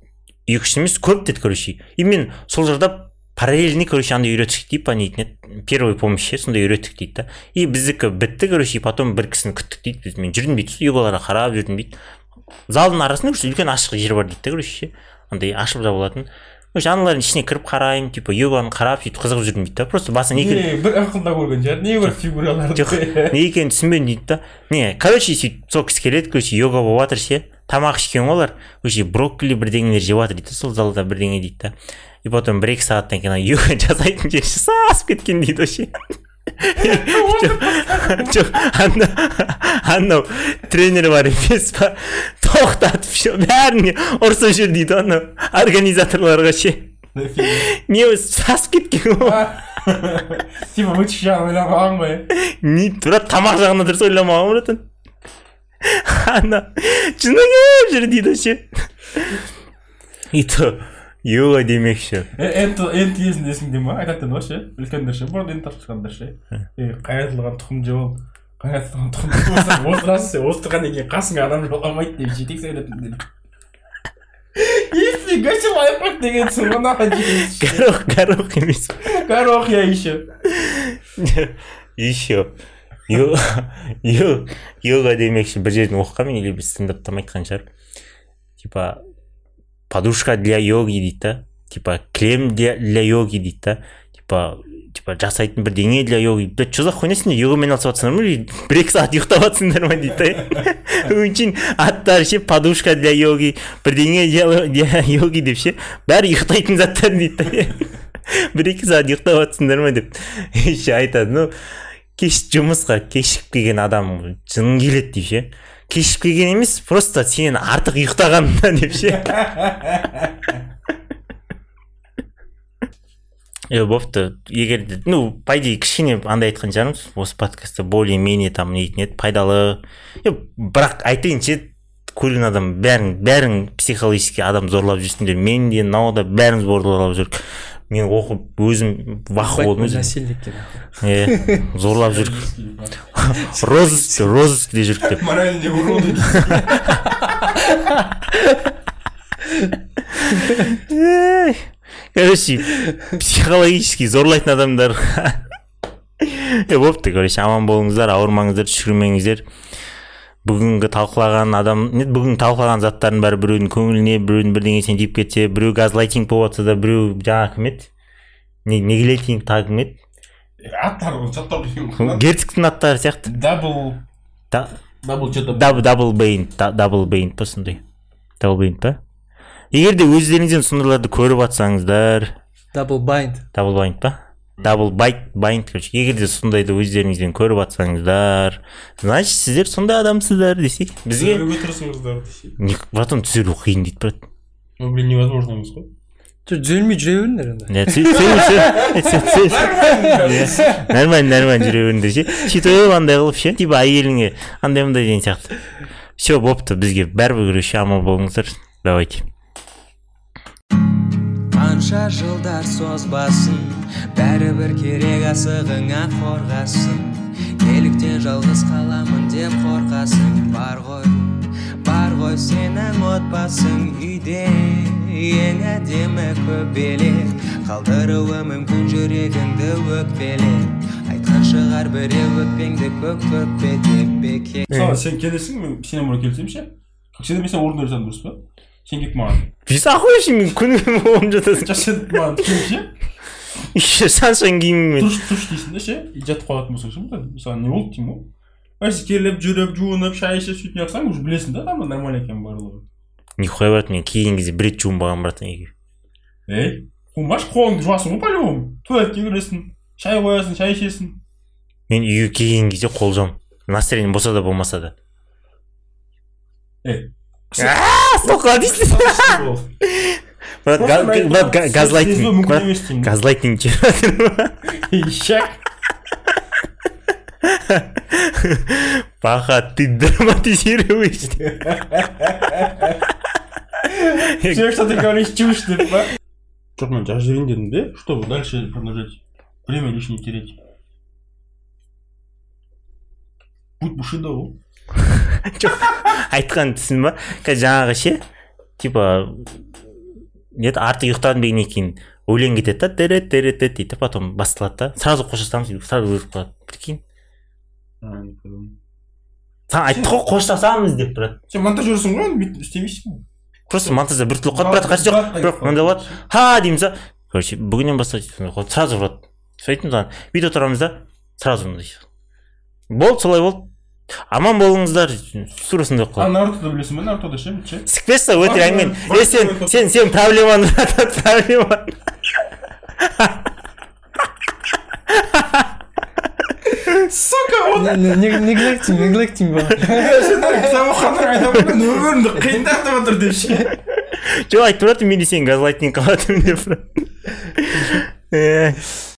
екі үш емес көп деді короче. И мен сол жерде параллельный короче андай үйреттік дейді понятно еді первый помощь ше сондай үйреттік дейді да. И біздікі бітті короче и потом бір кісіні күттік дейді біз мен жүрдім дейді йогаларға қарап жүрдім дейді залдың арасында короче үлкен ашық жер бар дейді да короче ше. Андай ашып жабылатын. Короче аналардың ішіне кіріп қараймын типа йоганы қарап сөйтіп қызығып жүрдім дейді да просто басынан екі не бір ақылда көрген шығар не бір фигураларды. Жоқ не екенін түсінбедім дейді да. Не короче сөйтіп сол кісі келеді короче йога болып жатыр ше. Тамақ ішкен ғой олар короче брокколи бірдеңелер жеп жатыр дейді да сол залда бірдеңе дейді да. И потом бір екі сағаттан кейін йога *laughs* жасайтын жері сасып кеткен дейді вообще. Жоқ ана анау тренер бар емес па тоқтатып ше бәріне ұрсып жүр дейді анау организаторларға ше не сасып кеткен ғой типа вычислить жағын ойламаған ғой не брат тамақ жағына дұрыс ойламаған братан. Ана жыны келіп жүр дейді ше и то йога демекші. Энт энт кезінде есіңде ма айтатын ғой ше үлкендер ше бұрын энт тапсырғанда ше е қайратылған тұқым жеп алып қайратылған тұқым отырасың сен отырғаннан кейін қасыңа адам жоламайды деп жетек сөйлетіңдер нифига себе лайфхак дегенсің ғой нахуй горох горох емес. Горох я еще еще йога демекші бір жерден оқығанмын или біз стендаптан айтқан шығар. Типа подушка для йоги дейді да типа крем для, для йоги дейді да типа типа жасайтын бірдеңе для йоги. Блять че за хуйня сендер йогамен айналысып жатсыңдар ма или бір екі сағат ұйықтап жатсыңдар ма дейді? *laughs* Да өңшейін аттары ше подушка для йоги бірдеңе для для йоги деп ше бәрі ұйықтайтын заттар дейді. Да *laughs* бір екі сағат ұйықтап жатсыңдар ма деп. Еще айтады ну кеш жұмысқа кешігіп келген адам жының келеді деп ше? Кешігіп келген емес просто сенен артық ұйықтағанына деп ше? *laughs* Е бопты егер де- ну по идее кішкене андай айтқан шығармыз осы подкастта более менее там нетін еді пайдалы. Е бірақ айтайын ше көрген адам бәрің бәрің психологически адам зорлап жүрсіңдер мен де мынау да бәріміз зорлап жүрік мен оқып өзім бақы болдым. иә зорлап жүрік розыск розыскте жүрдік деп. Моральные уроды короче психологически зорлайтын адамдар. *laughs* Е болыпты короче аман болыңыздар ауырмаңыздар түшкірмеңіздер бүгінгі талқылаған адам не бүгінгі талқылаған заттардың бәрі біреудің көңіліне біреудің бірдеңесіне тиіп кетсе біреу газлайтинг болып жатса да біреу жаңағы кім еді не негелейтинг тағы кім еді аттары деймін герцогтың аттары сияқты. Дабл. Да- дабл что то дабл дабл бейн дабл бейн па сондай. Дабл бейн па? Егер де өздеріңізден сондайларды көріп жатсаңыздар Double bind. дабл байнд па? Дабл байт байнд короче егер де сондайды өздеріңізден көріп жатсаңыздар значит сіздер сондай адамсыздар десей бізге түзелуге тырысыңыздар десе. Братан түзелу қиын дейді брат. Ну блин невозможно емес қой. Жоқ, түзелмей жүре беріңдер енді. Нормально. Нормально жүре беріңдер ше сөйтіп андай қылып ше типа әйеліңе андай мындай деген сияқты. Все болыпты бізге бәрібір короче аман болыңыздар. Давайте. Қанша жылдар созбасын бәрібір керек асығыңа қорғасын. Неліктен жалғыз қаламын деп қорқасың бар ғой бар ғой сенің отбасың үйде ең әдемі көбелек. Қалдыруы мүмкін жүрегіңді өкпелеп айтқан шығар біреу өкпеңді көк көкпе деп бекер. Сен келесің мен сенен бұрын келсем ше. Мен сен орын берсем дұрыс па? Біз охуевший мен күнімен болып жатасың жоқ сен маған келіп ше еще шаншаң киіммен тұршы тұршы дейсің да ше и жатып қалатын болсаң ше мысалы не болды деймін ғой келіп жүріп жуынып шай ішіп сөйтіп жатсаң уже білесің да тамыр нормально екенін барлығы нихуя брат мен келген кезде бір рет жуынбағанмын братан үйге ей қумашы қолыңды жуасың ғой по любому туалетке кіресің шай қоясың шай ішесің мен үйге келген кезде қол жуамын настроение болса да болмаса да ей брат га- газлайтинг мүмкін брат емес деймін газлайтинг жатыр ишак Паха, ты драматизируешь. все что ты говоришь чушь деп па жоқ мен жазып жіберейін дедім де чтобы дальше продолжать? Время лишнее терять. Будь бушидо ғой жоқ *laughs* айтқан түсін ба? Қазір жаңағы ше типа не еді артық ұйықтадым дегеннен кейін өлең кетеді да дірет дірет дейді да потом басталады да. Сразу қоштасамыз дейді сразу өліп қалады прикинь. Саған айттық қой қоштасамыз деп брат. Сен монтажерсың ғой енді бүйтіп істемейсің ғой. Просто монтажда біртүрлі қалады брат қажеті жоқ. бірақ мынандай болады. Ха дейміз да. Короче бүгіннен бастап сразу ұрады сөйтіп саған бүйтіп отырамыз да сразу мындай. Болды солай болды. Аман болыңыздар. Тура сондай болып а нарутоды білесің ба нарутода ше? Ше? Сікпешті өтірік әңгімен Бар- е сен сен сен проблеманы *laughs* проблеманы сука оқығандар айтамын да өмірімді қиындатып жатыр деп ше жоқ айтып жатырмын мен де сені газлайтинг қылып жатырмын деп. Э,